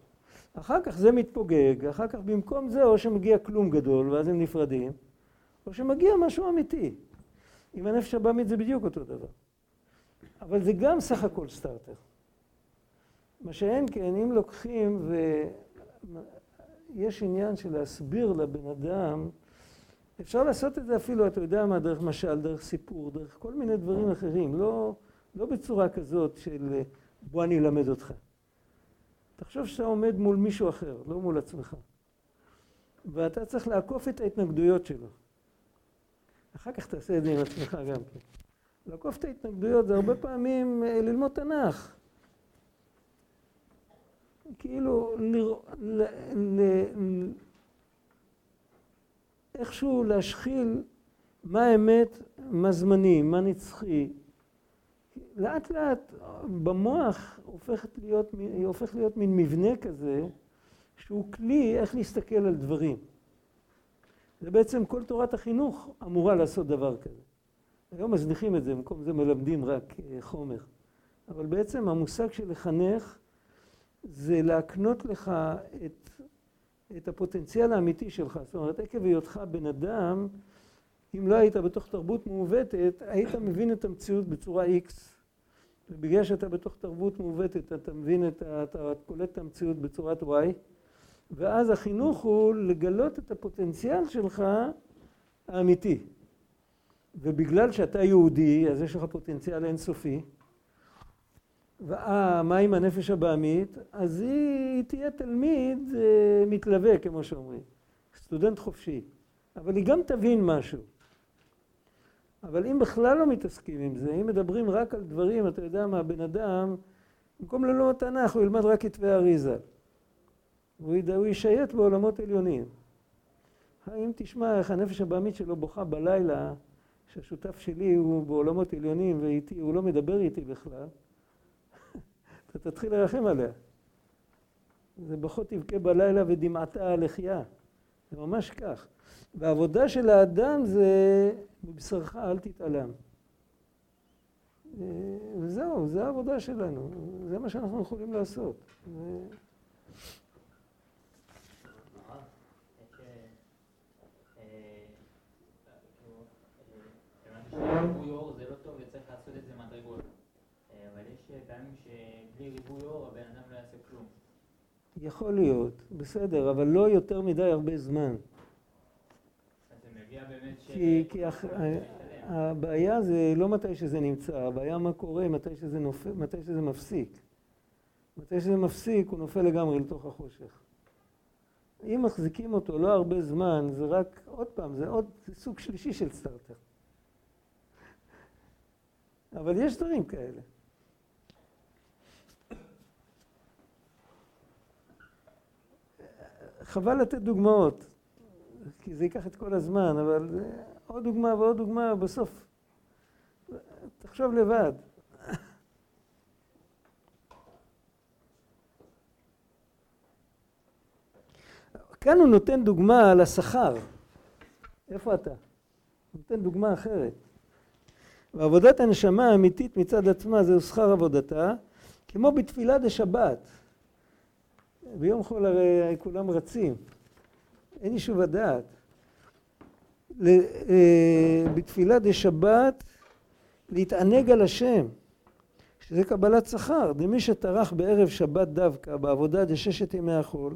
אחר כך זה מתפוגג, אחר כך במקום זה או שמגיע כלום גדול ואז הם נפרדים, או שמגיע משהו אמיתי. עם הנפש הבאמית זה בדיוק אותו דבר. אבל זה גם סך הכל סטארטר. מה שאין כן, אם לוקחים ויש עניין של להסביר לבן אדם, אפשר לעשות את זה אפילו, אתה יודע מה, דרך משל, דרך סיפור, דרך כל מיני דברים אחרים, לא, לא בצורה כזאת של בוא אני אלמד אותך. תחשוב שאתה עומד מול מישהו אחר, לא מול עצמך. ואתה צריך לעקוף את ההתנגדויות שלו. אחר כך תעשה את זה עם עצמך גם כן. לעקוף את ההתנגדויות זה הרבה פעמים אה, ללמוד תנ"ך. כאילו, ל, ל, ל, איכשהו להשחיל מה אמת, מה זמני, מה נצחי. לאט לאט במוח הופכת להיות, הופך להיות מין מבנה כזה, שהוא כלי איך להסתכל על דברים. זה בעצם כל תורת החינוך אמורה לעשות דבר כזה. היום מזניחים את זה, במקום זה מלמדים רק אה, חומר. אבל בעצם המושג של לחנך זה להקנות לך את, את הפוטנציאל האמיתי שלך. זאת אומרת, עקב היותך בן אדם, אם לא היית בתוך תרבות מעוותת, היית מבין את המציאות בצורה X, ובגלל שאתה בתוך תרבות מעוותת, אתה מבין את ה... אתה קולט את המציאות בצורת Y, ואז החינוך הוא לגלות את הפוטנציאל שלך האמיתי. ובגלל שאתה יהודי, אז יש לך פוטנציאל אינסופי. ומה עם הנפש הבעמית? אז היא, היא תהיה תלמיד אה, מתלווה, כמו שאומרים. סטודנט חופשי. אבל היא גם תבין משהו. אבל אם בכלל לא מתעסקים עם זה, אם מדברים רק על דברים, אתה יודע מה, בן אדם, במקום ללמוד תנ"ך, הוא ילמד רק כתבי אריזה. הוא ישייט בעולמות עליונים. האם תשמע איך הנפש הבעמית שלו בוכה בלילה, שהשותף שלי הוא בעולמות עליונים ואיתי, הוא לא מדבר איתי בכלל, אתה תתחיל לרחם עליה. זה בוכות תבכה בלילה ודמעתה לחייה. זה ממש כך. והעבודה של האדם זה מבשרך אל תתעלם. אה, וזהו, זה העבודה שלנו, זה מה שאנחנו יכולים לעשות. ריבוי לא. אה, לא. יכול להיות, בסדר, אבל לא יותר מדי הרבה זמן. אז זה מגיע באמת ש... כי, כי אח... הבעיה זה לא מתי שזה נמצא, הבעיה מה קורה מתי שזה, נופל, מתי שזה מפסיק. מתי שזה מפסיק הוא נופל לגמרי לתוך החושך. אם מחזיקים אותו לא הרבה זמן, זה רק, עוד פעם, זה עוד זה סוג שלישי של סטארטר. אבל יש דברים כאלה. חבל לתת דוגמאות, כי זה ייקח את כל הזמן, אבל עוד דוגמה ועוד דוגמה, בסוף תחשוב לבד. כאן הוא נותן דוגמה על השכר. איפה אתה? הוא נותן דוגמה אחרת. ועבודת הנשמה האמיתית מצד עצמה זהו שכר עבודתה, כמו בתפילה דשבת. ביום חול הרי כולם רצים, אין יישוב הדעת. אה, בתפילה דשבת להתענג על השם, שזה קבלת שכר. דמי שטרח בערב שבת דווקא בעבודה דששת ימי החול,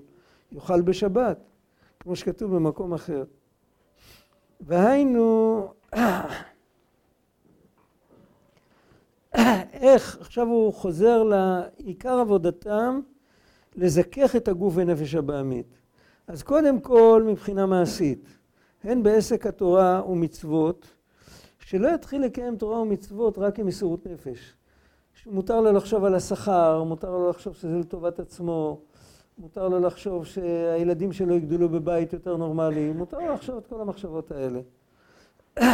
יאכל בשבת, כמו שכתוב במקום אחר. והיינו איך, עכשיו הוא חוזר לעיקר עבודתם, לזכך את הגוף ונפש הבעמית. אז קודם כל מבחינה מעשית, הן בעסק התורה ומצוות, שלא יתחיל לקיים תורה ומצוות רק עם מסירות נפש. מותר לו לחשוב על השכר, מותר לו לחשוב שזה לטובת עצמו, מותר לו לחשוב שהילדים שלו יגדלו בבית יותר נורמלי, מותר לו לחשוב את כל המחשבות האלה.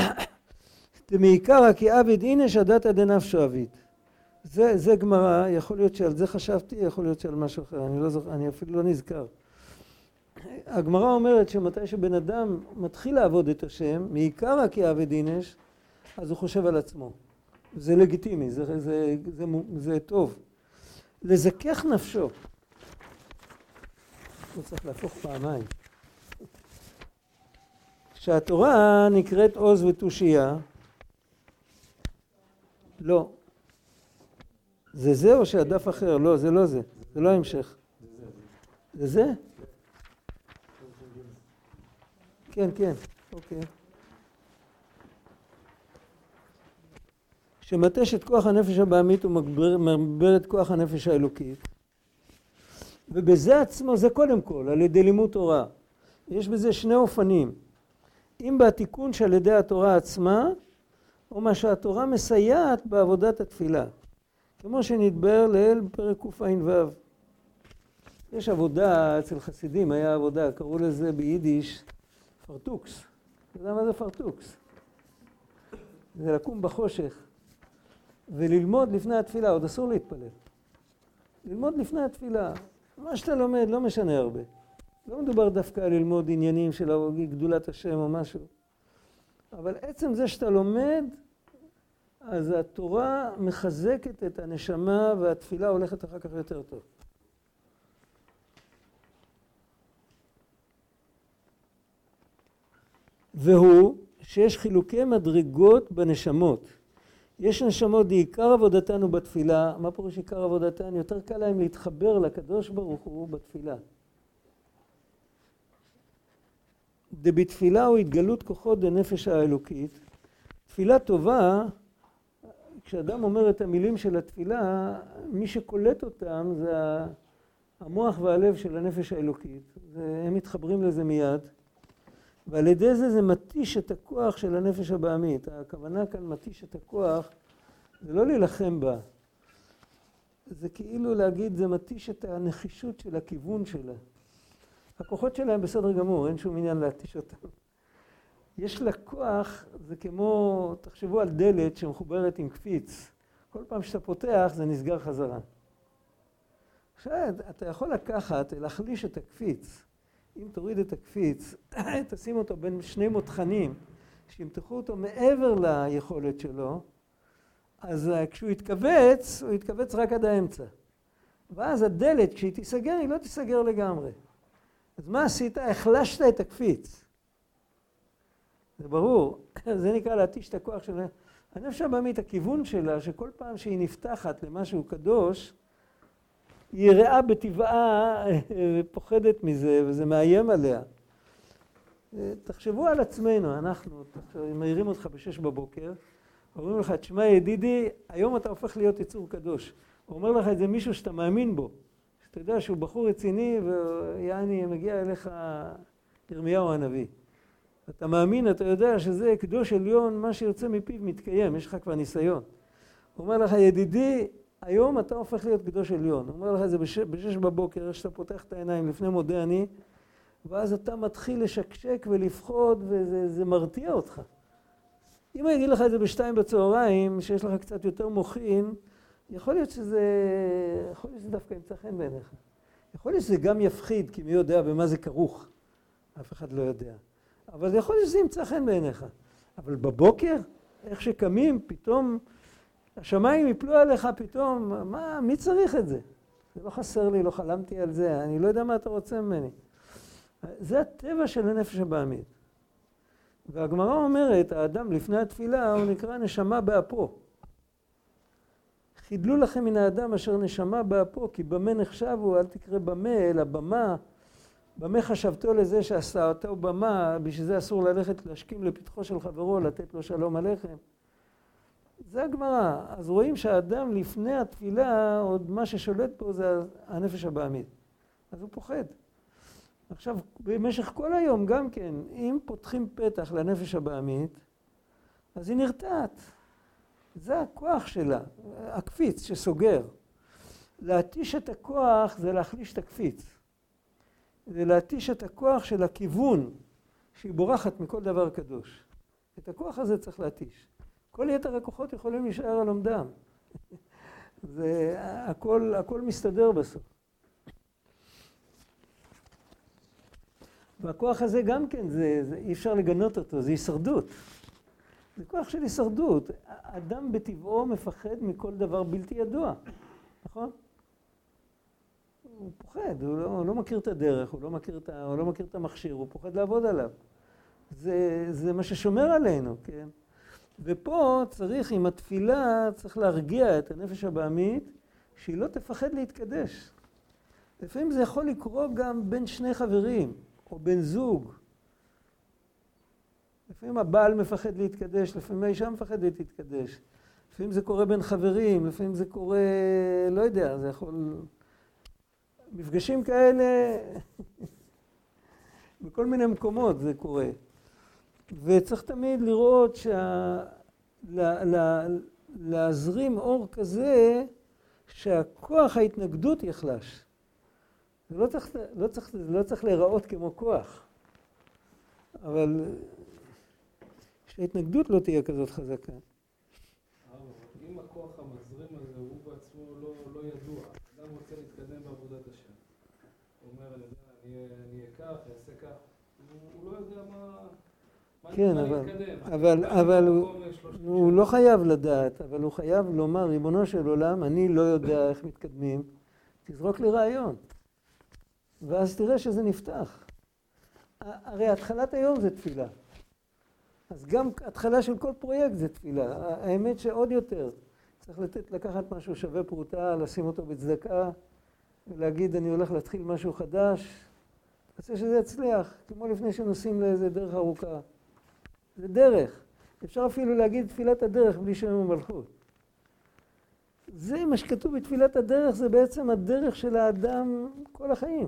דמעיקרא כי עביד הנה שדתא דנפשו עביד. זה, זה גמרא, יכול להיות שעל זה חשבתי, יכול להיות שעל משהו אחר, אני, לא זוכר, אני אפילו לא נזכר. הגמרא אומרת שמתי שבן אדם מתחיל לעבוד את השם, מעיקרא כי עבד אינש, אז הוא חושב על עצמו. זה לגיטימי, זה, זה, זה, זה, זה טוב. לזכך נפשו. הוא צריך להפוך פעמיים. כשהתורה נקראת עוז ותושייה, לא. זה זה או שהדף אחר? לא, זה לא זה. זה לא ההמשך. זה זה? כן, כן, אוקיי. שמתיש את כוח הנפש הבהמית ומגבר את כוח הנפש האלוקית. ובזה עצמו, זה קודם כל, על ידי לימוד תורה. יש בזה שני אופנים. אם בתיקון שעל ידי התורה עצמה, או מה שהתורה מסייעת בעבודת התפילה. כמו שנתבאר לעיל בפרק קע"ו. יש עבודה אצל חסידים, היה עבודה, קראו לזה ביידיש פרטוקס. אתה יודע מה זה פרטוקס? זה לקום בחושך וללמוד לפני התפילה, עוד אסור להתפלל. ללמוד לפני התפילה. מה שאתה לומד לא משנה הרבה. לא מדובר דווקא על ללמוד עניינים של גדולת השם או משהו. אבל עצם זה שאתה לומד, אז התורה מחזקת את הנשמה והתפילה הולכת אחר כך יותר טוב. והוא שיש חילוקי מדרגות בנשמות. יש נשמות, עיקר עבודתן הוא בתפילה. מה פירוש עיקר עבודתן? יותר קל להם להתחבר לקדוש ברוך הוא בתפילה. דבתפילה הוא התגלות כוחות דנפש האלוקית. תפילה טובה, כשאדם אומר את המילים של התפילה, מי שקולט אותם זה המוח והלב של הנפש האלוקית. הם מתחברים לזה מיד. ועל ידי זה זה מתיש את הכוח של הנפש הבעמית. הכוונה כאן מתיש את הכוח, זה לא להילחם בה. זה כאילו להגיד, זה מתיש את הנחישות של הכיוון שלה. הכוחות שלהם בסדר גמור, אין שום עניין להתיש אותם. יש לה כוח, זה כמו, תחשבו על דלת שמחוברת עם קפיץ. כל פעם שאתה פותח זה נסגר חזרה. עכשיו, אתה יכול לקחת, להחליש את הקפיץ. אם תוריד את הקפיץ, תשים אותו בין שני מותחנים, שימתחו אותו מעבר ליכולת שלו, אז כשהוא יתכווץ, הוא יתכווץ רק עד האמצע. ואז הדלת, כשהיא תיסגר, היא לא תיסגר לגמרי. אז מה עשית? החלשת את הקפיץ. זה ברור, זה נקרא להתיש את הכוח של... הנפש הבאמית, הכיוון שלה, שכל פעם שהיא נפתחת למשהו קדוש, היא יראה בטבעה ופוחדת מזה, וזה מאיים עליה. תחשבו על עצמנו, אנחנו, מעירים אותך בשש בבוקר, אומרים לך, תשמע ידידי, היום אתה הופך להיות יצור קדוש. הוא אומר לך את זה מישהו שאתה מאמין בו, שאתה יודע שהוא בחור רציני ויעני מגיע אליך ירמיהו הנביא. אתה מאמין, אתה יודע שזה קדוש עליון, מה שיוצא מפיו מתקיים, יש לך כבר ניסיון. הוא אומר לך, ידידי, היום אתה הופך להיות קדוש עליון. אומר לך את זה בשש, בשש בבוקר, איך שאתה פותח את העיניים לפני מודה אני, ואז אתה מתחיל לשקשק ולפחוד, וזה מרתיע אותך. אם הוא יגיד לך את זה בשתיים בצהריים, שיש לך קצת יותר מוחין, יכול להיות שזה, יכול להיות שזה דווקא ימצא חן בעיניך. יכול להיות שזה גם יפחיד, כי מי יודע במה זה כרוך. אף אחד לא יודע. אבל יכול להיות שזה ימצא חן בעיניך. אבל בבוקר, איך שקמים, פתאום השמיים יפלו עליך פתאום, מה, מי צריך את זה? זה לא חסר לי, לא חלמתי על זה, אני לא יודע מה אתה רוצה ממני. זה הטבע של הנפש הבעמית. והגמרא אומרת, האדם לפני התפילה הוא נקרא נשמה באפו. חידלו לכם מן האדם אשר נשמה באפו, כי במה נחשבו, אל תקרא במה, אלא במה. במה חשבתו לזה שעשה אותו במה, בשביל זה אסור ללכת להשכים לפתחו של חברו, לתת לו שלום עליכם. זה הגמרא. אז רואים שהאדם לפני התפילה, עוד מה ששולט פה זה הנפש הבעמית. אז הוא פוחד. עכשיו, במשך כל היום גם כן, אם פותחים פתח לנפש הבעמית, אז היא נרתעת. זה הכוח שלה, הקפיץ שסוגר. להתיש את הכוח זה להחליש את הקפיץ. זה להתיש את הכוח של הכיוון שהיא בורחת מכל דבר קדוש. את הכוח הזה צריך להתיש. כל יתר הכוחות יכולים להישאר על עומדם. זה הכל, הכל מסתדר בסוף. והכוח הזה גם כן, זה, זה, אי אפשר לגנות אותו, זה הישרדות. זה כוח של הישרדות. אדם בטבעו מפחד מכל דבר בלתי ידוע, נכון? הוא פוחד, הוא לא, הוא לא מכיר את הדרך, הוא לא מכיר את, הוא לא מכיר את המכשיר, הוא פוחד לעבוד עליו. זה, זה מה ששומר עלינו, כן? ופה צריך, עם התפילה, צריך להרגיע את הנפש הבעמית, שהיא לא תפחד להתקדש. לפעמים זה יכול לקרות גם בין שני חברים, או בן זוג. לפעמים הבעל מפחד להתקדש, לפעמים האישה מפחדת להתקדש. לפעמים זה קורה בין חברים, לפעמים זה קורה, לא יודע, זה יכול... מפגשים כאלה, בכל מיני מקומות זה קורה. וצריך תמיד לראות שה... לה... לה... אור כזה שהכוח ההתנגדות יחלש. זה לא צריך, לא צריך, לא צריך להיראות כמו כוח, אבל שההתנגדות לא תהיה כזאת חזקה. אם הכוח המזרים הזה הוא בעצמו לא, לא ידוע, אדם רוצה להתקדם בעבודת השם. הוא אומר, אני יודע, אני אהיה כך, אעשה כך, הוא לא יודע מה... כן, אבל, אבל, אבל הוא, הוא לא חייב לדעת, אבל הוא חייב לומר, ריבונו של עולם, אני לא יודע איך מתקדמים, תזרוק לי רעיון. ואז תראה שזה נפתח. הרי התחלת היום זה תפילה. אז גם התחלה של כל פרויקט זה תפילה. האמת שעוד יותר, צריך לתת, לקחת משהו שווה פרוטה, לשים אותו בצדקה, ולהגיד אני הולך להתחיל משהו חדש, רוצה שזה יצליח, כמו לפני שנוסעים לאיזה דרך ארוכה. זה דרך. אפשר אפילו להגיד תפילת הדרך בלי שם המלכות. זה מה שכתוב בתפילת הדרך, זה בעצם הדרך של האדם כל החיים.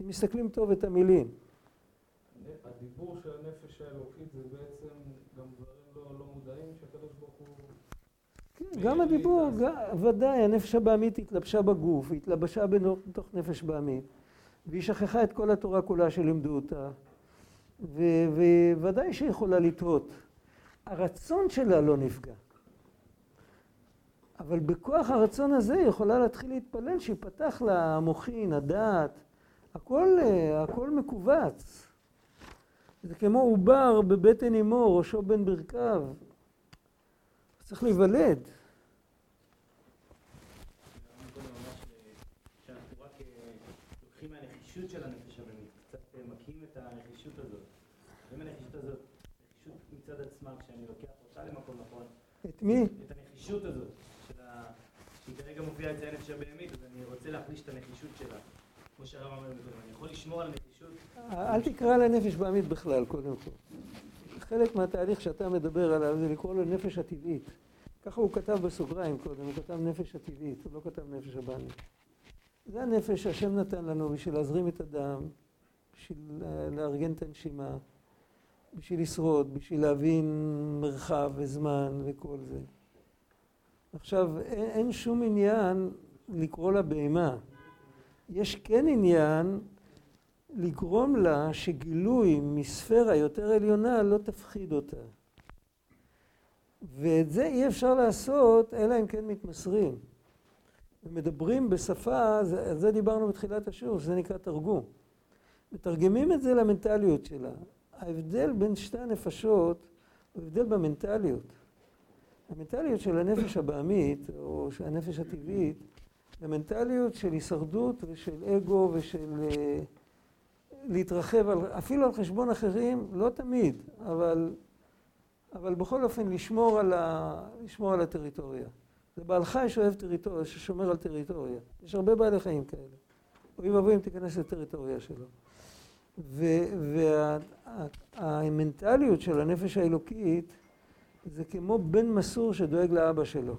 אם מסתכלים טוב את המילים. הדיבור של הנפש האלוקית זה בעצם גם דברים לא, לא מודעים שהקדוש ברוך הוא... כן, גם הדיבור, ודאי, הנפש הבעמית התלבשה בגוף, התלבשה בתוך נפש בעמית. והיא שכחה את כל התורה כולה שלימדו אותה, וודאי שהיא יכולה לטעות. הרצון שלה לא נפגע. אבל בכוח הרצון הזה היא יכולה להתחיל להתפלל שיפתח לה המוחין, הדעת, הכל, הכל מכווץ. זה כמו עובר בבטן אמו, ראשו בין ברכיו. צריך להיוולד. הנחישות של הנפש הבאמית, קצת מקים את הנחישות הזאת. אם הנחישות הזאת, נחישות מצד עצמה, כשאני לוקח אותה למקום נכון, את מי? את הנחישות הזאת. שהיא כרגע מופיעה אצל הנפש הבאמית, אז אני רוצה להחליש את הנחישות שלה. כמו שהרב אומר, אני יכול לשמור על הנחישות. אל תקרא לה נפש בהמית בכלל, קודם כל. חלק מהתהליך שאתה מדבר עליו זה לקרוא לו נפש הטבעית. ככה הוא כתב בסוגריים קודם, הוא כתב נפש הטבעית, הוא לא כתב נפש הבאמית. זה הנפש שהשם נתן לנו בשביל להזרים את הדם, בשביל לארגן את הנשימה, בשביל לשרוד, בשביל להבין מרחב וזמן וכל זה. עכשיו, אין, אין שום עניין לקרוא לה בהמה. יש כן עניין לגרום לה שגילוי מספירה יותר עליונה לא תפחיד אותה. ואת זה אי אפשר לעשות אלא אם כן מתמסרים. ומדברים בשפה, על זה דיברנו בתחילת השיעור, שזה נקרא תרגום. מתרגמים את זה למנטליות שלה. ההבדל בין שתי הנפשות הוא הבדל במנטליות. המנטליות של הנפש הבעמית, או של הנפש הטבעית, זה מנטליות של הישרדות ושל אגו ושל uh, להתרחב, על, אפילו על חשבון אחרים, לא תמיד, אבל, אבל בכל אופן לשמור על, ה, לשמור על הטריטוריה. זה בעל חי שאוהב טריטוריה, ששומר על טריטוריה. יש הרבה בעלי חיים כאלה. אוי ואבוי אם תיכנס לטריטוריה שלו. והמנטליות של הנפש האלוקית זה כמו בן מסור שדואג לאבא שלו.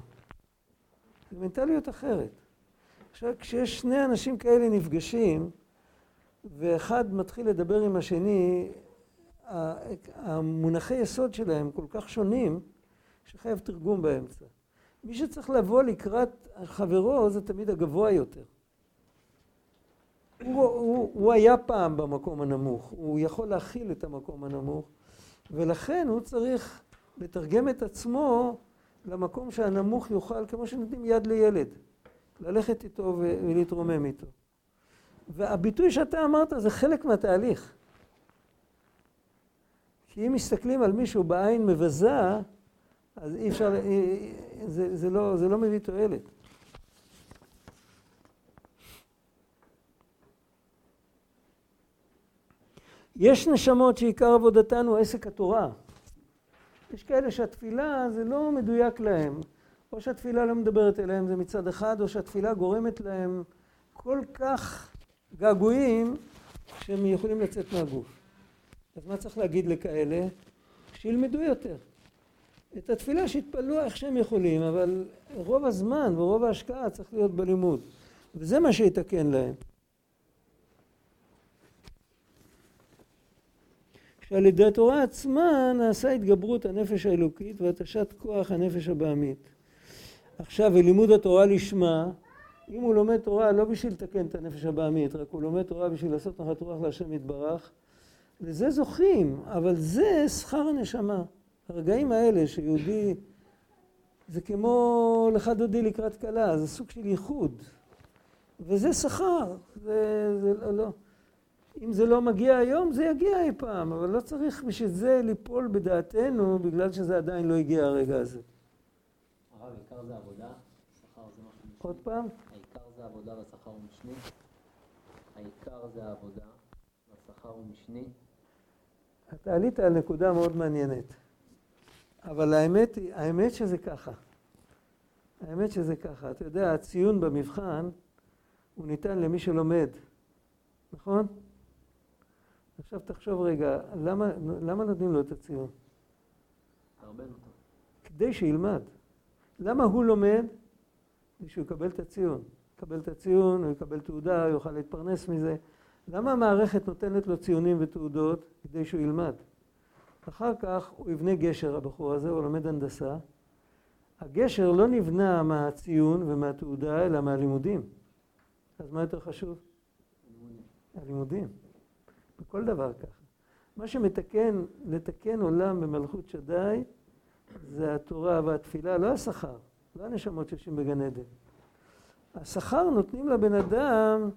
זו מנטליות אחרת. עכשיו, כשיש שני אנשים כאלה נפגשים, ואחד מתחיל לדבר עם השני, המונחי יסוד שלהם כל כך שונים, שחייב תרגום באמצע. מי שצריך לבוא לקראת חברו זה תמיד הגבוה יותר. הוא, הוא, הוא היה פעם במקום הנמוך, הוא יכול להכיל את המקום הנמוך, ולכן הוא צריך לתרגם את עצמו למקום שהנמוך יוכל, כמו שנותנים יד לילד, ללכת איתו ולהתרומם איתו. והביטוי שאתה אמרת זה חלק מהתהליך. כי אם מסתכלים על מישהו בעין מבזה, אז אי אפשר, זה, זה, לא, זה לא מביא תועלת. יש נשמות שעיקר עבודתן הוא עסק התורה. יש כאלה שהתפילה זה לא מדויק להם. או שהתפילה לא מדברת אליהם זה מצד אחד, או שהתפילה גורמת להם כל כך געגועים שהם יכולים לצאת מהגוף. אז מה צריך להגיד לכאלה? שילמדו יותר. את התפילה שיתפללו איך שהם יכולים, אבל רוב הזמן ורוב ההשקעה צריך להיות בלימוד. וזה מה שיתקן להם. שעל ידי התורה עצמה נעשה התגברות הנפש האלוקית והתשת כוח הנפש הבעמית. עכשיו, ולימוד התורה לשמה, אם הוא לומד תורה לא בשביל לתקן את הנפש הבעמית, רק הוא לומד תורה בשביל לעשות נחת רוח להשם יתברך, לזה זוכים, אבל זה שכר הנשמה. הרגעים האלה שיהודי, זה כמו לך דודי לקראת כלה, זה סוג של ייחוד. וזה שכר, זה, זה לא, לא. אם זה לא מגיע היום, זה יגיע אי פעם, אבל לא צריך בשביל זה ליפול בדעתנו, בגלל שזה עדיין לא הגיע הרגע הזה. הרב, עיקר זה עבודה, שכר זה משהו משני. עוד פעם? העיקר זה עבודה והשכר הוא משני. העיקר זה העבודה והשכר הוא משני. אתה עלית על נקודה מאוד מעניינת. אבל האמת היא, האמת שזה ככה. האמת שזה ככה. אתה יודע, הציון במבחן הוא ניתן למי שלומד, נכון? עכשיו תחשוב רגע, למה, למה נותנים לו את הציון? כדי שילמד. למה הוא לומד? כדי שהוא יקבל את הציון. יקבל את הציון, הוא יקבל תעודה, הוא יוכל להתפרנס מזה. למה המערכת נותנת לו ציונים ותעודות? כדי שהוא ילמד. אחר כך הוא יבנה גשר, הבחור הזה, הוא לומד הנדסה. הגשר לא נבנה מהציון ומהתעודה, אלא מהלימודים. אז מה יותר חשוב? הלימודים. בכל דבר ככה. מה שמתקן, לתקן עולם במלכות שדי, זה התורה והתפילה, לא השכר, לא הנשמות שיושבים בגן עדן. השכר נותנים לבן אדם,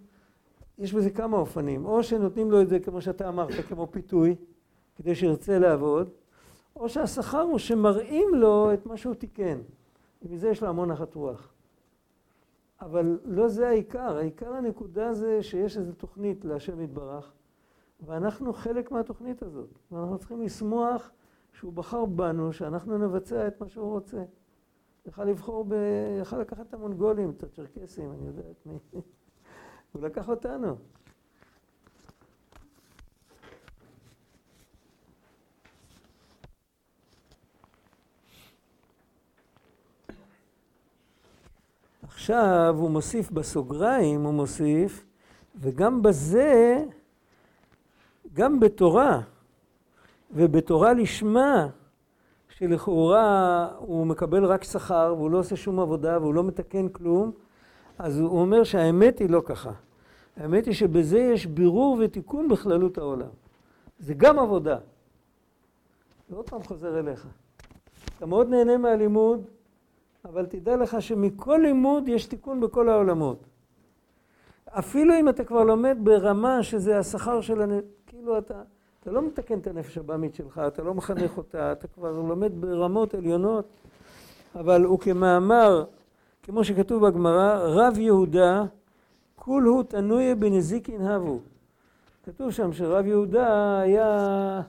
יש בזה כמה אופנים, או שנותנים לו את זה כמו שאתה אמרת, כמו פיתוי, כדי שירצה לעבוד, או שהשכר הוא שמראים לו את מה שהוא תיקן. ומזה יש לו המון נחת רוח. אבל לא זה העיקר, העיקר הנקודה זה שיש איזו תוכנית להשם יתברך, ואנחנו חלק מהתוכנית הזאת, ואנחנו צריכים לשמוח שהוא בחר בנו, שאנחנו נבצע את מה שהוא רוצה. יכל לבחור ב... יכל לקחת את המונגולים, את הצ'רקסים, אני יודע את מי. הוא לקח אותנו. עכשיו הוא מוסיף בסוגריים, הוא מוסיף, וגם בזה, גם בתורה, ובתורה לשמה, שלכאורה הוא מקבל רק שכר והוא לא עושה שום עבודה והוא לא מתקן כלום, אז הוא אומר שהאמת היא לא ככה. האמת היא שבזה יש בירור ותיקון בכללות העולם. זה גם עבודה. ועוד פעם חוזר אליך. אתה מאוד נהנה מהלימוד, אבל תדע לך שמכל לימוד יש תיקון בכל העולמות. אפילו אם אתה כבר לומד ברמה שזה השכר של הנ... כאילו אתה, אתה לא מתקן את הנפש הבאמית שלך, אתה לא מחנך אותה, אתה כבר לומד ברמות עליונות, אבל הוא כמאמר, כמו שכתוב בגמרא, רב יהודה, כול הוא תנוי בנזיקין הבו. כתוב שם שרב יהודה היה,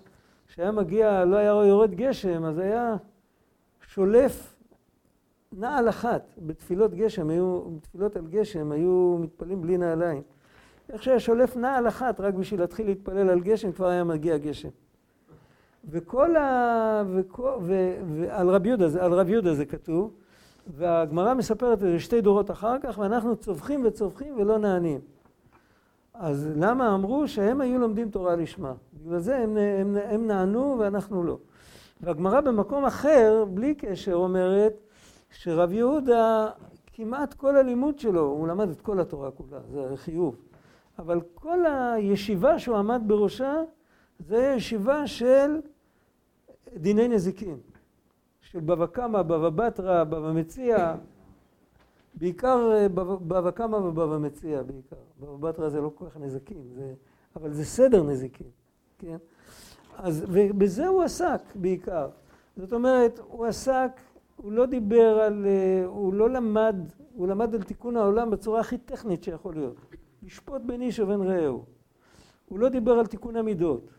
כשהיה מגיע, לא היה יורד גשם, אז היה שולף נעל אחת, בתפילות גשם, היו, בתפילות על גשם, היו מתפללים בלי נעליים. איך שהיה שולף נעל אחת רק בשביל להתחיל להתפלל על גשם, כבר היה מגיע גשם. וכל ה... ועל רב יהודה, על רב יהודה זה כתוב, והגמרא מספרת את זה שתי דורות אחר כך, ואנחנו צווחים וצווחים ולא נענים. אז למה אמרו שהם היו לומדים תורה לשמה? בגלל זה הם, הם, הם נענו ואנחנו לא. והגמרא במקום אחר, בלי קשר, אומרת שרב יהודה, כמעט כל הלימוד שלו, הוא למד את כל התורה כולה, זה חיוב. אבל כל הישיבה שהוא עמד בראשה, זה ישיבה של דיני נזיקין. של בבא קמא, בבא בתרא, בבא מציע, בעיקר בבא קמא ובבא מציע בעיקר. בבא בתרא זה לא כל כך נזקים, זה, אבל זה סדר נזיקין, כן? אז, ובזה הוא עסק בעיקר. זאת אומרת, הוא עסק הוא לא דיבר על, אה, הוא לא למד, הוא למד על תיקון העולם בצורה הכי טכנית שיכול להיות. לשפוט בין איש ובין רעהו. הוא לא דיבר על תיקון המידות.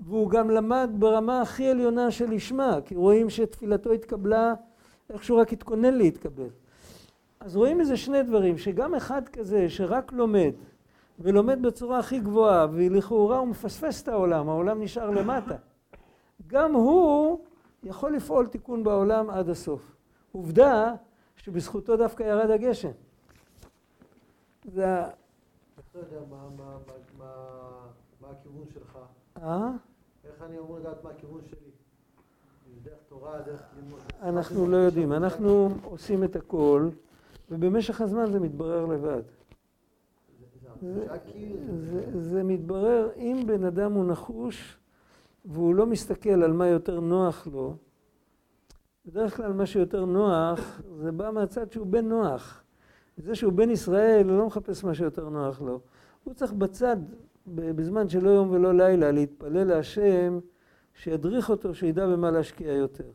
והוא גם למד ברמה הכי עליונה של לשמה, כי רואים שתפילתו התקבלה איך שהוא רק התכונן להתקבל. אז רואים איזה שני דברים, שגם אחד כזה שרק לומד, ולומד בצורה הכי גבוהה, ולכאורה הוא מפספס את העולם, העולם נשאר למטה. גם הוא יכול לפעול תיקון בעולם עד הסוף. עובדה שבזכותו דווקא ירד הגשם. זה אתה יודע מה הכיוון שלך? אה? איך אני אמור לדעת מה הכיוון שלי? דרך תורה, דרך לימוד? אנחנו לא יודעים. אנחנו עושים את הכל, ובמשך הזמן זה מתברר לבד. זה מתברר אם בן אדם הוא נחוש והוא לא מסתכל על מה יותר נוח לו, בדרך כלל מה שיותר נוח זה בא מהצד שהוא בן נוח. זה שהוא בן ישראל הוא לא מחפש מה שיותר נוח לו. הוא צריך בצד, בזמן שלא יום ולא לילה, להתפלל להשם שידריך אותו, שידע במה להשקיע יותר.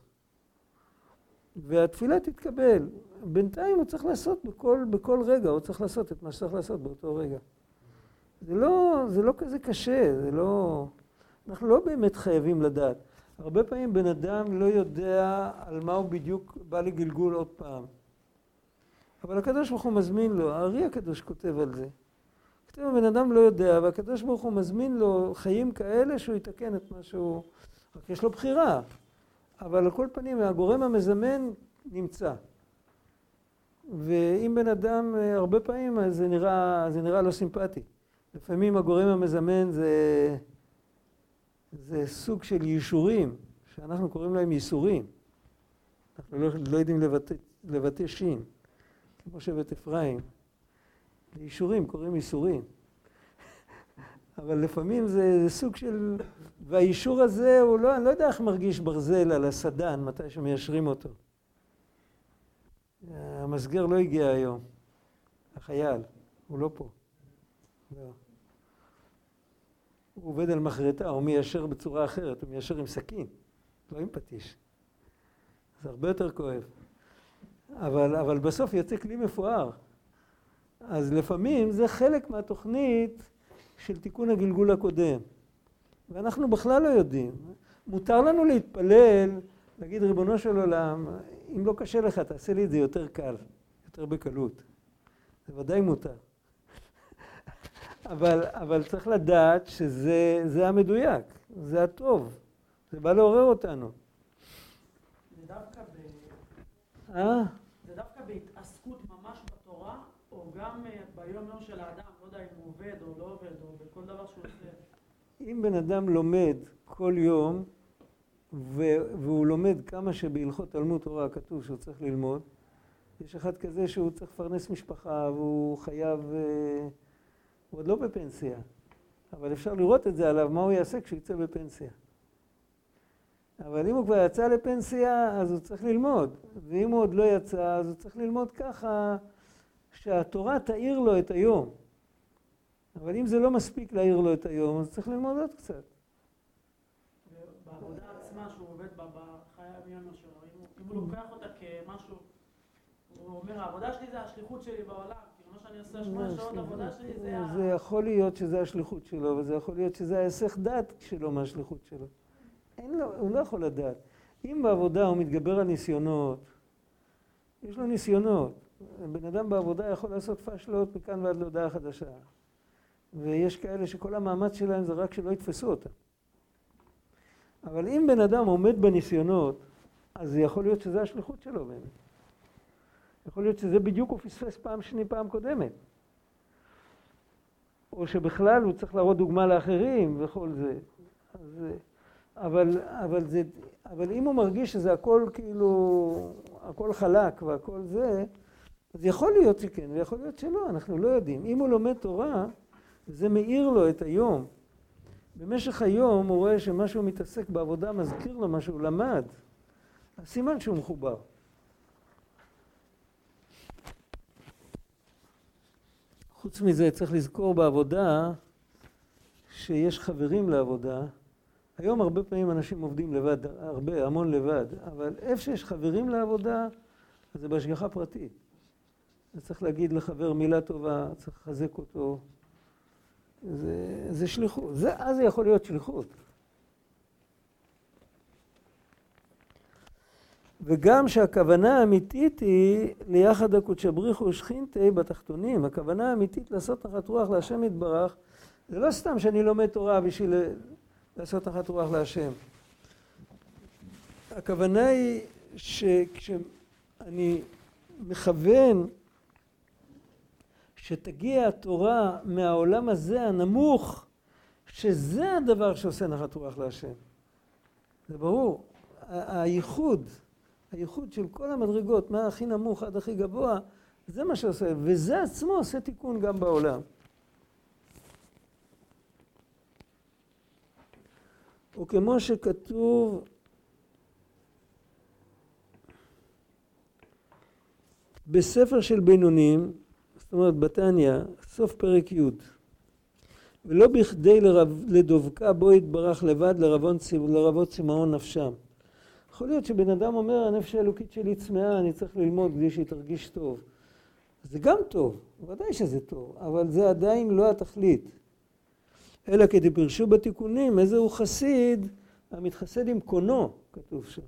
והתפילה תתקבל. בינתיים הוא צריך לעשות בכל, בכל רגע, הוא צריך לעשות את מה שצריך לעשות באותו רגע. זה לא, זה לא כזה קשה, זה לא... אנחנו לא באמת חייבים לדעת. הרבה פעמים בן אדם לא יודע על מה הוא בדיוק בא לגלגול עוד פעם. אבל הקדוש ברוך הוא מזמין לו, הארי הקדוש כותב על זה. כותב הבן אדם לא יודע, והקדוש ברוך הוא מזמין לו חיים כאלה שהוא יתקן את מה שהוא... רק יש לו בחירה. אבל על כל פנים הגורם המזמן נמצא. ואם בן אדם, הרבה פעמים זה נראה, זה נראה לא סימפטי. לפעמים הגורם המזמן זה... זה סוג של יישורים, שאנחנו קוראים להם ייסורים. אנחנו לא, לא יודעים לבטא, לבטא שין, כמו שבט אפרים. ליישורים קוראים ייסורים. אבל לפעמים זה, זה סוג של... והאישור הזה הוא לא, אני לא יודע איך מרגיש ברזל על הסדן מתי שמיישרים אותו. המסגר לא הגיע היום, החייל, הוא לא פה. לא. הוא עובד על מחרטה, הוא מיישר בצורה אחרת, הוא מיישר עם סכין, לא עם פטיש. זה הרבה יותר כואב. אבל, אבל בסוף יוצא כלי מפואר. אז לפעמים זה חלק מהתוכנית של תיקון הגלגול הקודם. ואנחנו בכלל לא יודעים. מותר לנו להתפלל, להגיד ריבונו של עולם, אם לא קשה לך, תעשה לי את זה יותר קל, יותר בקלות. זה ודאי מותר. אבל, אבל צריך לדעת שזה המדויק, זה הטוב, זה בא לעורר אותנו. זה דווקא, ב... אה? זה דווקא בהתעסקות ממש בתורה, או גם אה, ביום יום של האדם, לא יודע אם הוא עובד או לא עובד, או בכל דבר שהוא עושה. אם בן אדם לומד כל יום, והוא לומד כמה שבהלכות תלמוד תורה כתוב שהוא צריך ללמוד, יש אחד כזה שהוא צריך לפרנס משפחה והוא חייב, אה, הוא עוד לא בפנסיה, אבל אפשר לראות את זה עליו, מה הוא יעשה כשהוא יצא בפנסיה. אבל אם הוא כבר יצא לפנסיה, אז הוא צריך ללמוד, ואם הוא עוד לא יצא, אז הוא צריך ללמוד ככה שהתורה תאיר לו את היום. אבל אם זה לא מספיק להאיר לו את היום, אז צריך ללמוד עוד קצת. בעבודה עצמה שהוא עובד בחיי היום שלו, אם הוא לוקח אותה כמשהו, הוא אומר, העבודה שלי זה השליחות שלי בעולם. זה יכול להיות שזה השליחות שלו, וזה יכול להיות שזה ההיסח דעת שלו מהשליחות שלו. אין לו, הוא לא יכול לדעת. אם בעבודה הוא מתגבר על ניסיונות, יש לו ניסיונות. בן אדם בעבודה יכול לעשות פשלות מכאן ועד להודעה חדשה. ויש כאלה שכל המאמץ שלהם זה רק שלא יתפסו אותם. אבל אם בן אדם עומד בניסיונות, אז יכול להיות שזה השליחות שלו באמת. יכול להיות שזה בדיוק הוא פספס פעם שני, פעם קודמת. או שבכלל הוא צריך להראות דוגמה לאחרים וכל זה. אז, אבל, אבל, זה, אבל אם הוא מרגיש שזה הכל כאילו, הכל חלק והכל זה, אז יכול להיות שכן ויכול להיות שלא, אנחנו לא יודעים. אם הוא לומד תורה, זה מאיר לו את היום. במשך היום הוא רואה שמה שהוא מתעסק בעבודה מזכיר לו מה שהוא למד. אז סימן שהוא מחובר. חוץ מזה צריך לזכור בעבודה שיש חברים לעבודה. היום הרבה פעמים אנשים עובדים לבד, הרבה, המון לבד, אבל איפה שיש חברים לעבודה, אז זה בהשגחה פרטית. צריך להגיד לחבר מילה טובה, צריך לחזק אותו, זה, זה שליחות. זה, אז זה יכול להיות שליחות. וגם שהכוונה האמיתית היא ליחד הקודשא בריחו ושכינתי בתחתונים. הכוונה האמיתית לעשות נחת רוח להשם יתברך, זה לא סתם שאני לומד תורה בשביל לעשות נחת רוח להשם. הכוונה היא שכשאני מכוון שתגיע התורה מהעולם הזה הנמוך, שזה הדבר שעושה נחת רוח להשם. זה ברור. הייחוד, הייחוד של כל המדרגות, מהכי נמוך עד הכי גבוה, זה מה שעושה, וזה עצמו עושה תיקון גם בעולם. וכמו שכתוב בספר של בינונים, זאת אומרת בתניא, סוף פרק י' ולא בכדי לרב, לדבקה בו יתברך לבד לרבות צמאון נפשם. יכול להיות שבן אדם אומר הנפש האלוקית שלי צמאה, אני צריך ללמוד כדי שהיא תרגיש טוב. זה גם טוב, ודאי שזה טוב, אבל זה עדיין לא התכלית. אלא כדי פרשו בתיקונים איזה הוא חסיד המתחסד עם קונו, כתוב שם.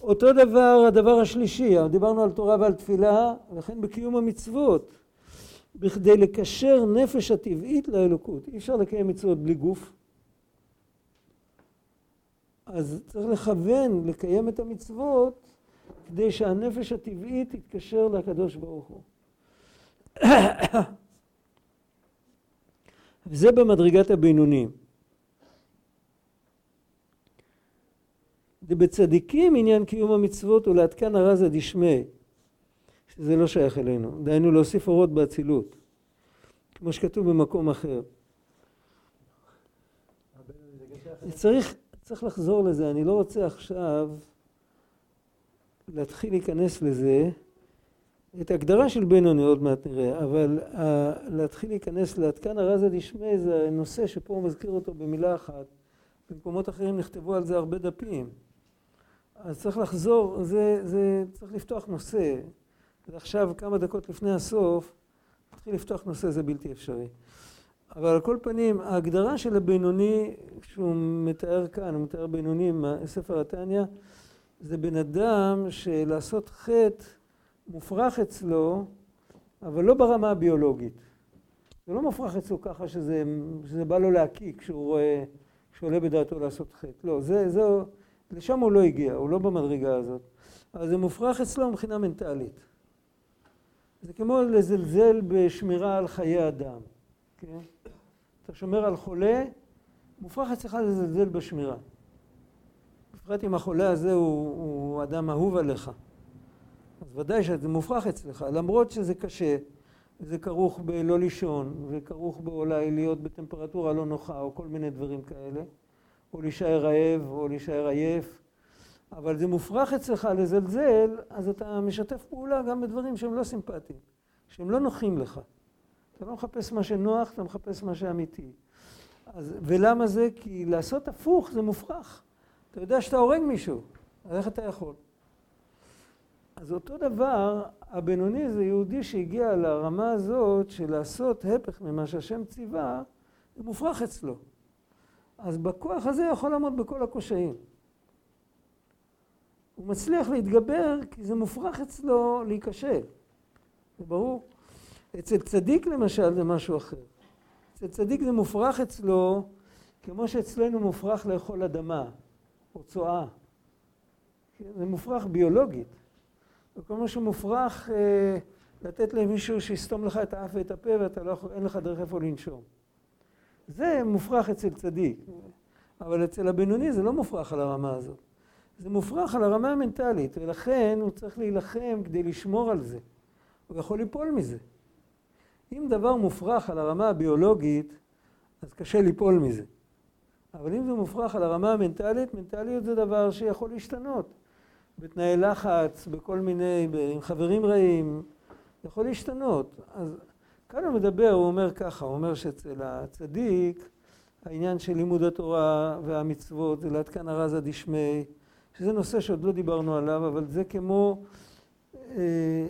אותו דבר, הדבר השלישי, דיברנו על תורה ועל תפילה, לכן בקיום המצוות, בכדי לקשר נפש הטבעית לאלוקות. אי אפשר לקיים מצוות בלי גוף. אז צריך לכוון, לקיים את המצוות, כדי שהנפש הטבעית תתקשר לקדוש ברוך הוא. וזה במדרגת הבינונים. בצדיקים עניין קיום המצוות ולעדכן הרזה דשמי, שזה לא שייך אלינו, דהיינו להוסיף אורות באצילות. כמו שכתוב במקום אחר. זה צריך, צריך לחזור לזה, אני לא רוצה עכשיו להתחיל להיכנס לזה. את ההגדרה של בינוני עוד מעט נראה, אבל uh, להתחיל להיכנס לעדכן הרזה דשמי זה נושא שפה הוא מזכיר אותו במילה אחת. במקומות אחרים נכתבו על זה הרבה דפים. אז צריך לחזור, זה, זה צריך לפתוח נושא. ועכשיו כמה דקות לפני הסוף, להתחיל לפתוח נושא זה בלתי אפשרי. אבל על כל פנים, ההגדרה של הבינוני שהוא מתאר כאן, הוא מתאר בינוני מספר התניא, זה בן אדם שלעשות חטא מופרך אצלו, אבל לא ברמה הביולוגית. זה לא מופרך אצלו ככה שזה, שזה בא לו להקיא כשהוא רואה, כשהוא עולה בדעתו לעשות חטא. לא, זה, זה, לשם הוא לא הגיע, הוא לא במדרגה הזאת. אבל זה מופרך אצלו מבחינה מנטלית. זה כמו לזלזל בשמירה על חיי אדם, כן? אתה שומר על חולה, מופרך אצלך לזלזל בשמירה. בפרט אם החולה הזה הוא, הוא אדם אהוב עליך. אז ודאי שזה מופרך אצלך, למרות שזה קשה, זה כרוך בלא לישון, וכרוך באולי להיות בטמפרטורה לא נוחה, או כל מיני דברים כאלה, או להישאר רעב, או להישאר עייף, אבל זה מופרך אצלך לזלזל, אז אתה משתף פעולה גם בדברים שהם לא סימפטיים, שהם לא נוחים לך. אתה לא מחפש מה שנוח, אתה מחפש מה שאמיתי. אז, ולמה זה? כי לעשות הפוך זה מופרך. אתה יודע שאתה הורג מישהו, אז איך אתה יכול? אז אותו דבר, הבינוני זה יהודי שהגיע לרמה הזאת של לעשות הפך ממה שהשם ציווה, זה מופרך אצלו. אז בכוח הזה יכול לעמוד בכל הקושיים. הוא מצליח להתגבר כי זה מופרך אצלו להיכשל. זה ברור. אצל צדיק למשל זה משהו אחר. אצל צדיק זה מופרך אצלו כמו שאצלנו מופרך לאכול אדמה או צואה. זה מופרך ביולוגית. וכל מה שמופרך אה, לתת למישהו שיסתום לך את האף ואת הפה ואתה לא יכול, אין לך דרך איפה לנשום. זה מופרך אצל צדיק. אבל אצל הבינוני זה לא מופרך על הרמה הזאת. זה מופרך על הרמה המנטלית, ולכן הוא צריך להילחם כדי לשמור על זה. הוא יכול ליפול מזה. אם דבר מופרך על הרמה הביולוגית, אז קשה ליפול מזה. אבל אם זה מופרך על הרמה המנטלית, מנטליות זה דבר שיכול להשתנות. בתנאי לחץ, בכל מיני, עם חברים רעים, יכול להשתנות. אז כאן הוא מדבר, הוא אומר ככה, הוא אומר שאצל הצדיק, העניין של לימוד התורה והמצוות זה לעדכן הרזה דשמי, שזה נושא שעוד לא דיברנו עליו, אבל זה כמו, אה,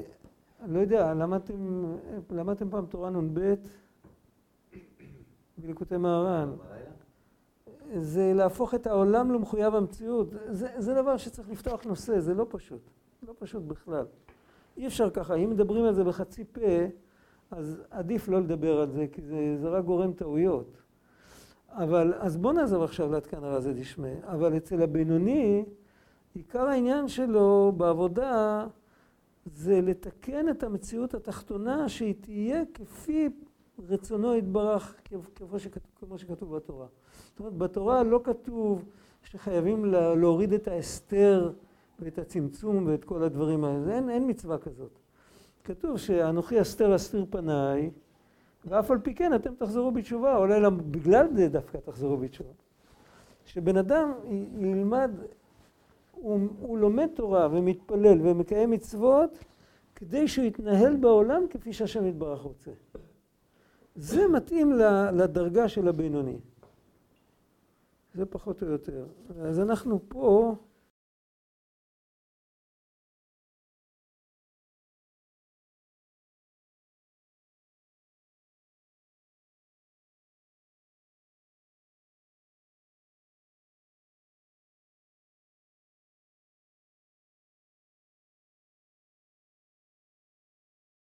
לא יודע, למדתם, למדתם פעם תורה נ"ב בליקוטי מהר"ן. זה להפוך את העולם למחויב המציאות. זה, זה דבר שצריך לפתוח נושא, זה לא פשוט. לא פשוט בכלל. אי אפשר ככה, אם מדברים על זה בחצי פה, אז עדיף לא לדבר על זה, כי זה, זה רק גורם טעויות. אבל, אז בוא נעזוב עכשיו לעדכן הרזה דשמי. אבל אצל הבינוני, עיקר העניין שלו בעבודה זה לתקן את המציאות התחתונה שהיא תהיה כפי רצונו יתברך כמו שכתוב, שכתוב בתורה. זאת אומרת, בתורה לא כתוב שחייבים להוריד את ההסתר ואת הצמצום ואת כל הדברים האלה. אין, אין מצווה כזאת. כתוב שאנוכי אסתר אסתיר פניי, ואף על פי כן אתם תחזרו בתשובה, אולי בגלל זה דווקא תחזרו בתשובה. שבן אדם ילמד, הוא, הוא לומד תורה ומתפלל ומקיים מצוות כדי שהוא יתנהל בעולם כפי שהשם יתברך רוצה. זה מתאים לדרגה של הבינוני. זה פחות או יותר. אז אנחנו פה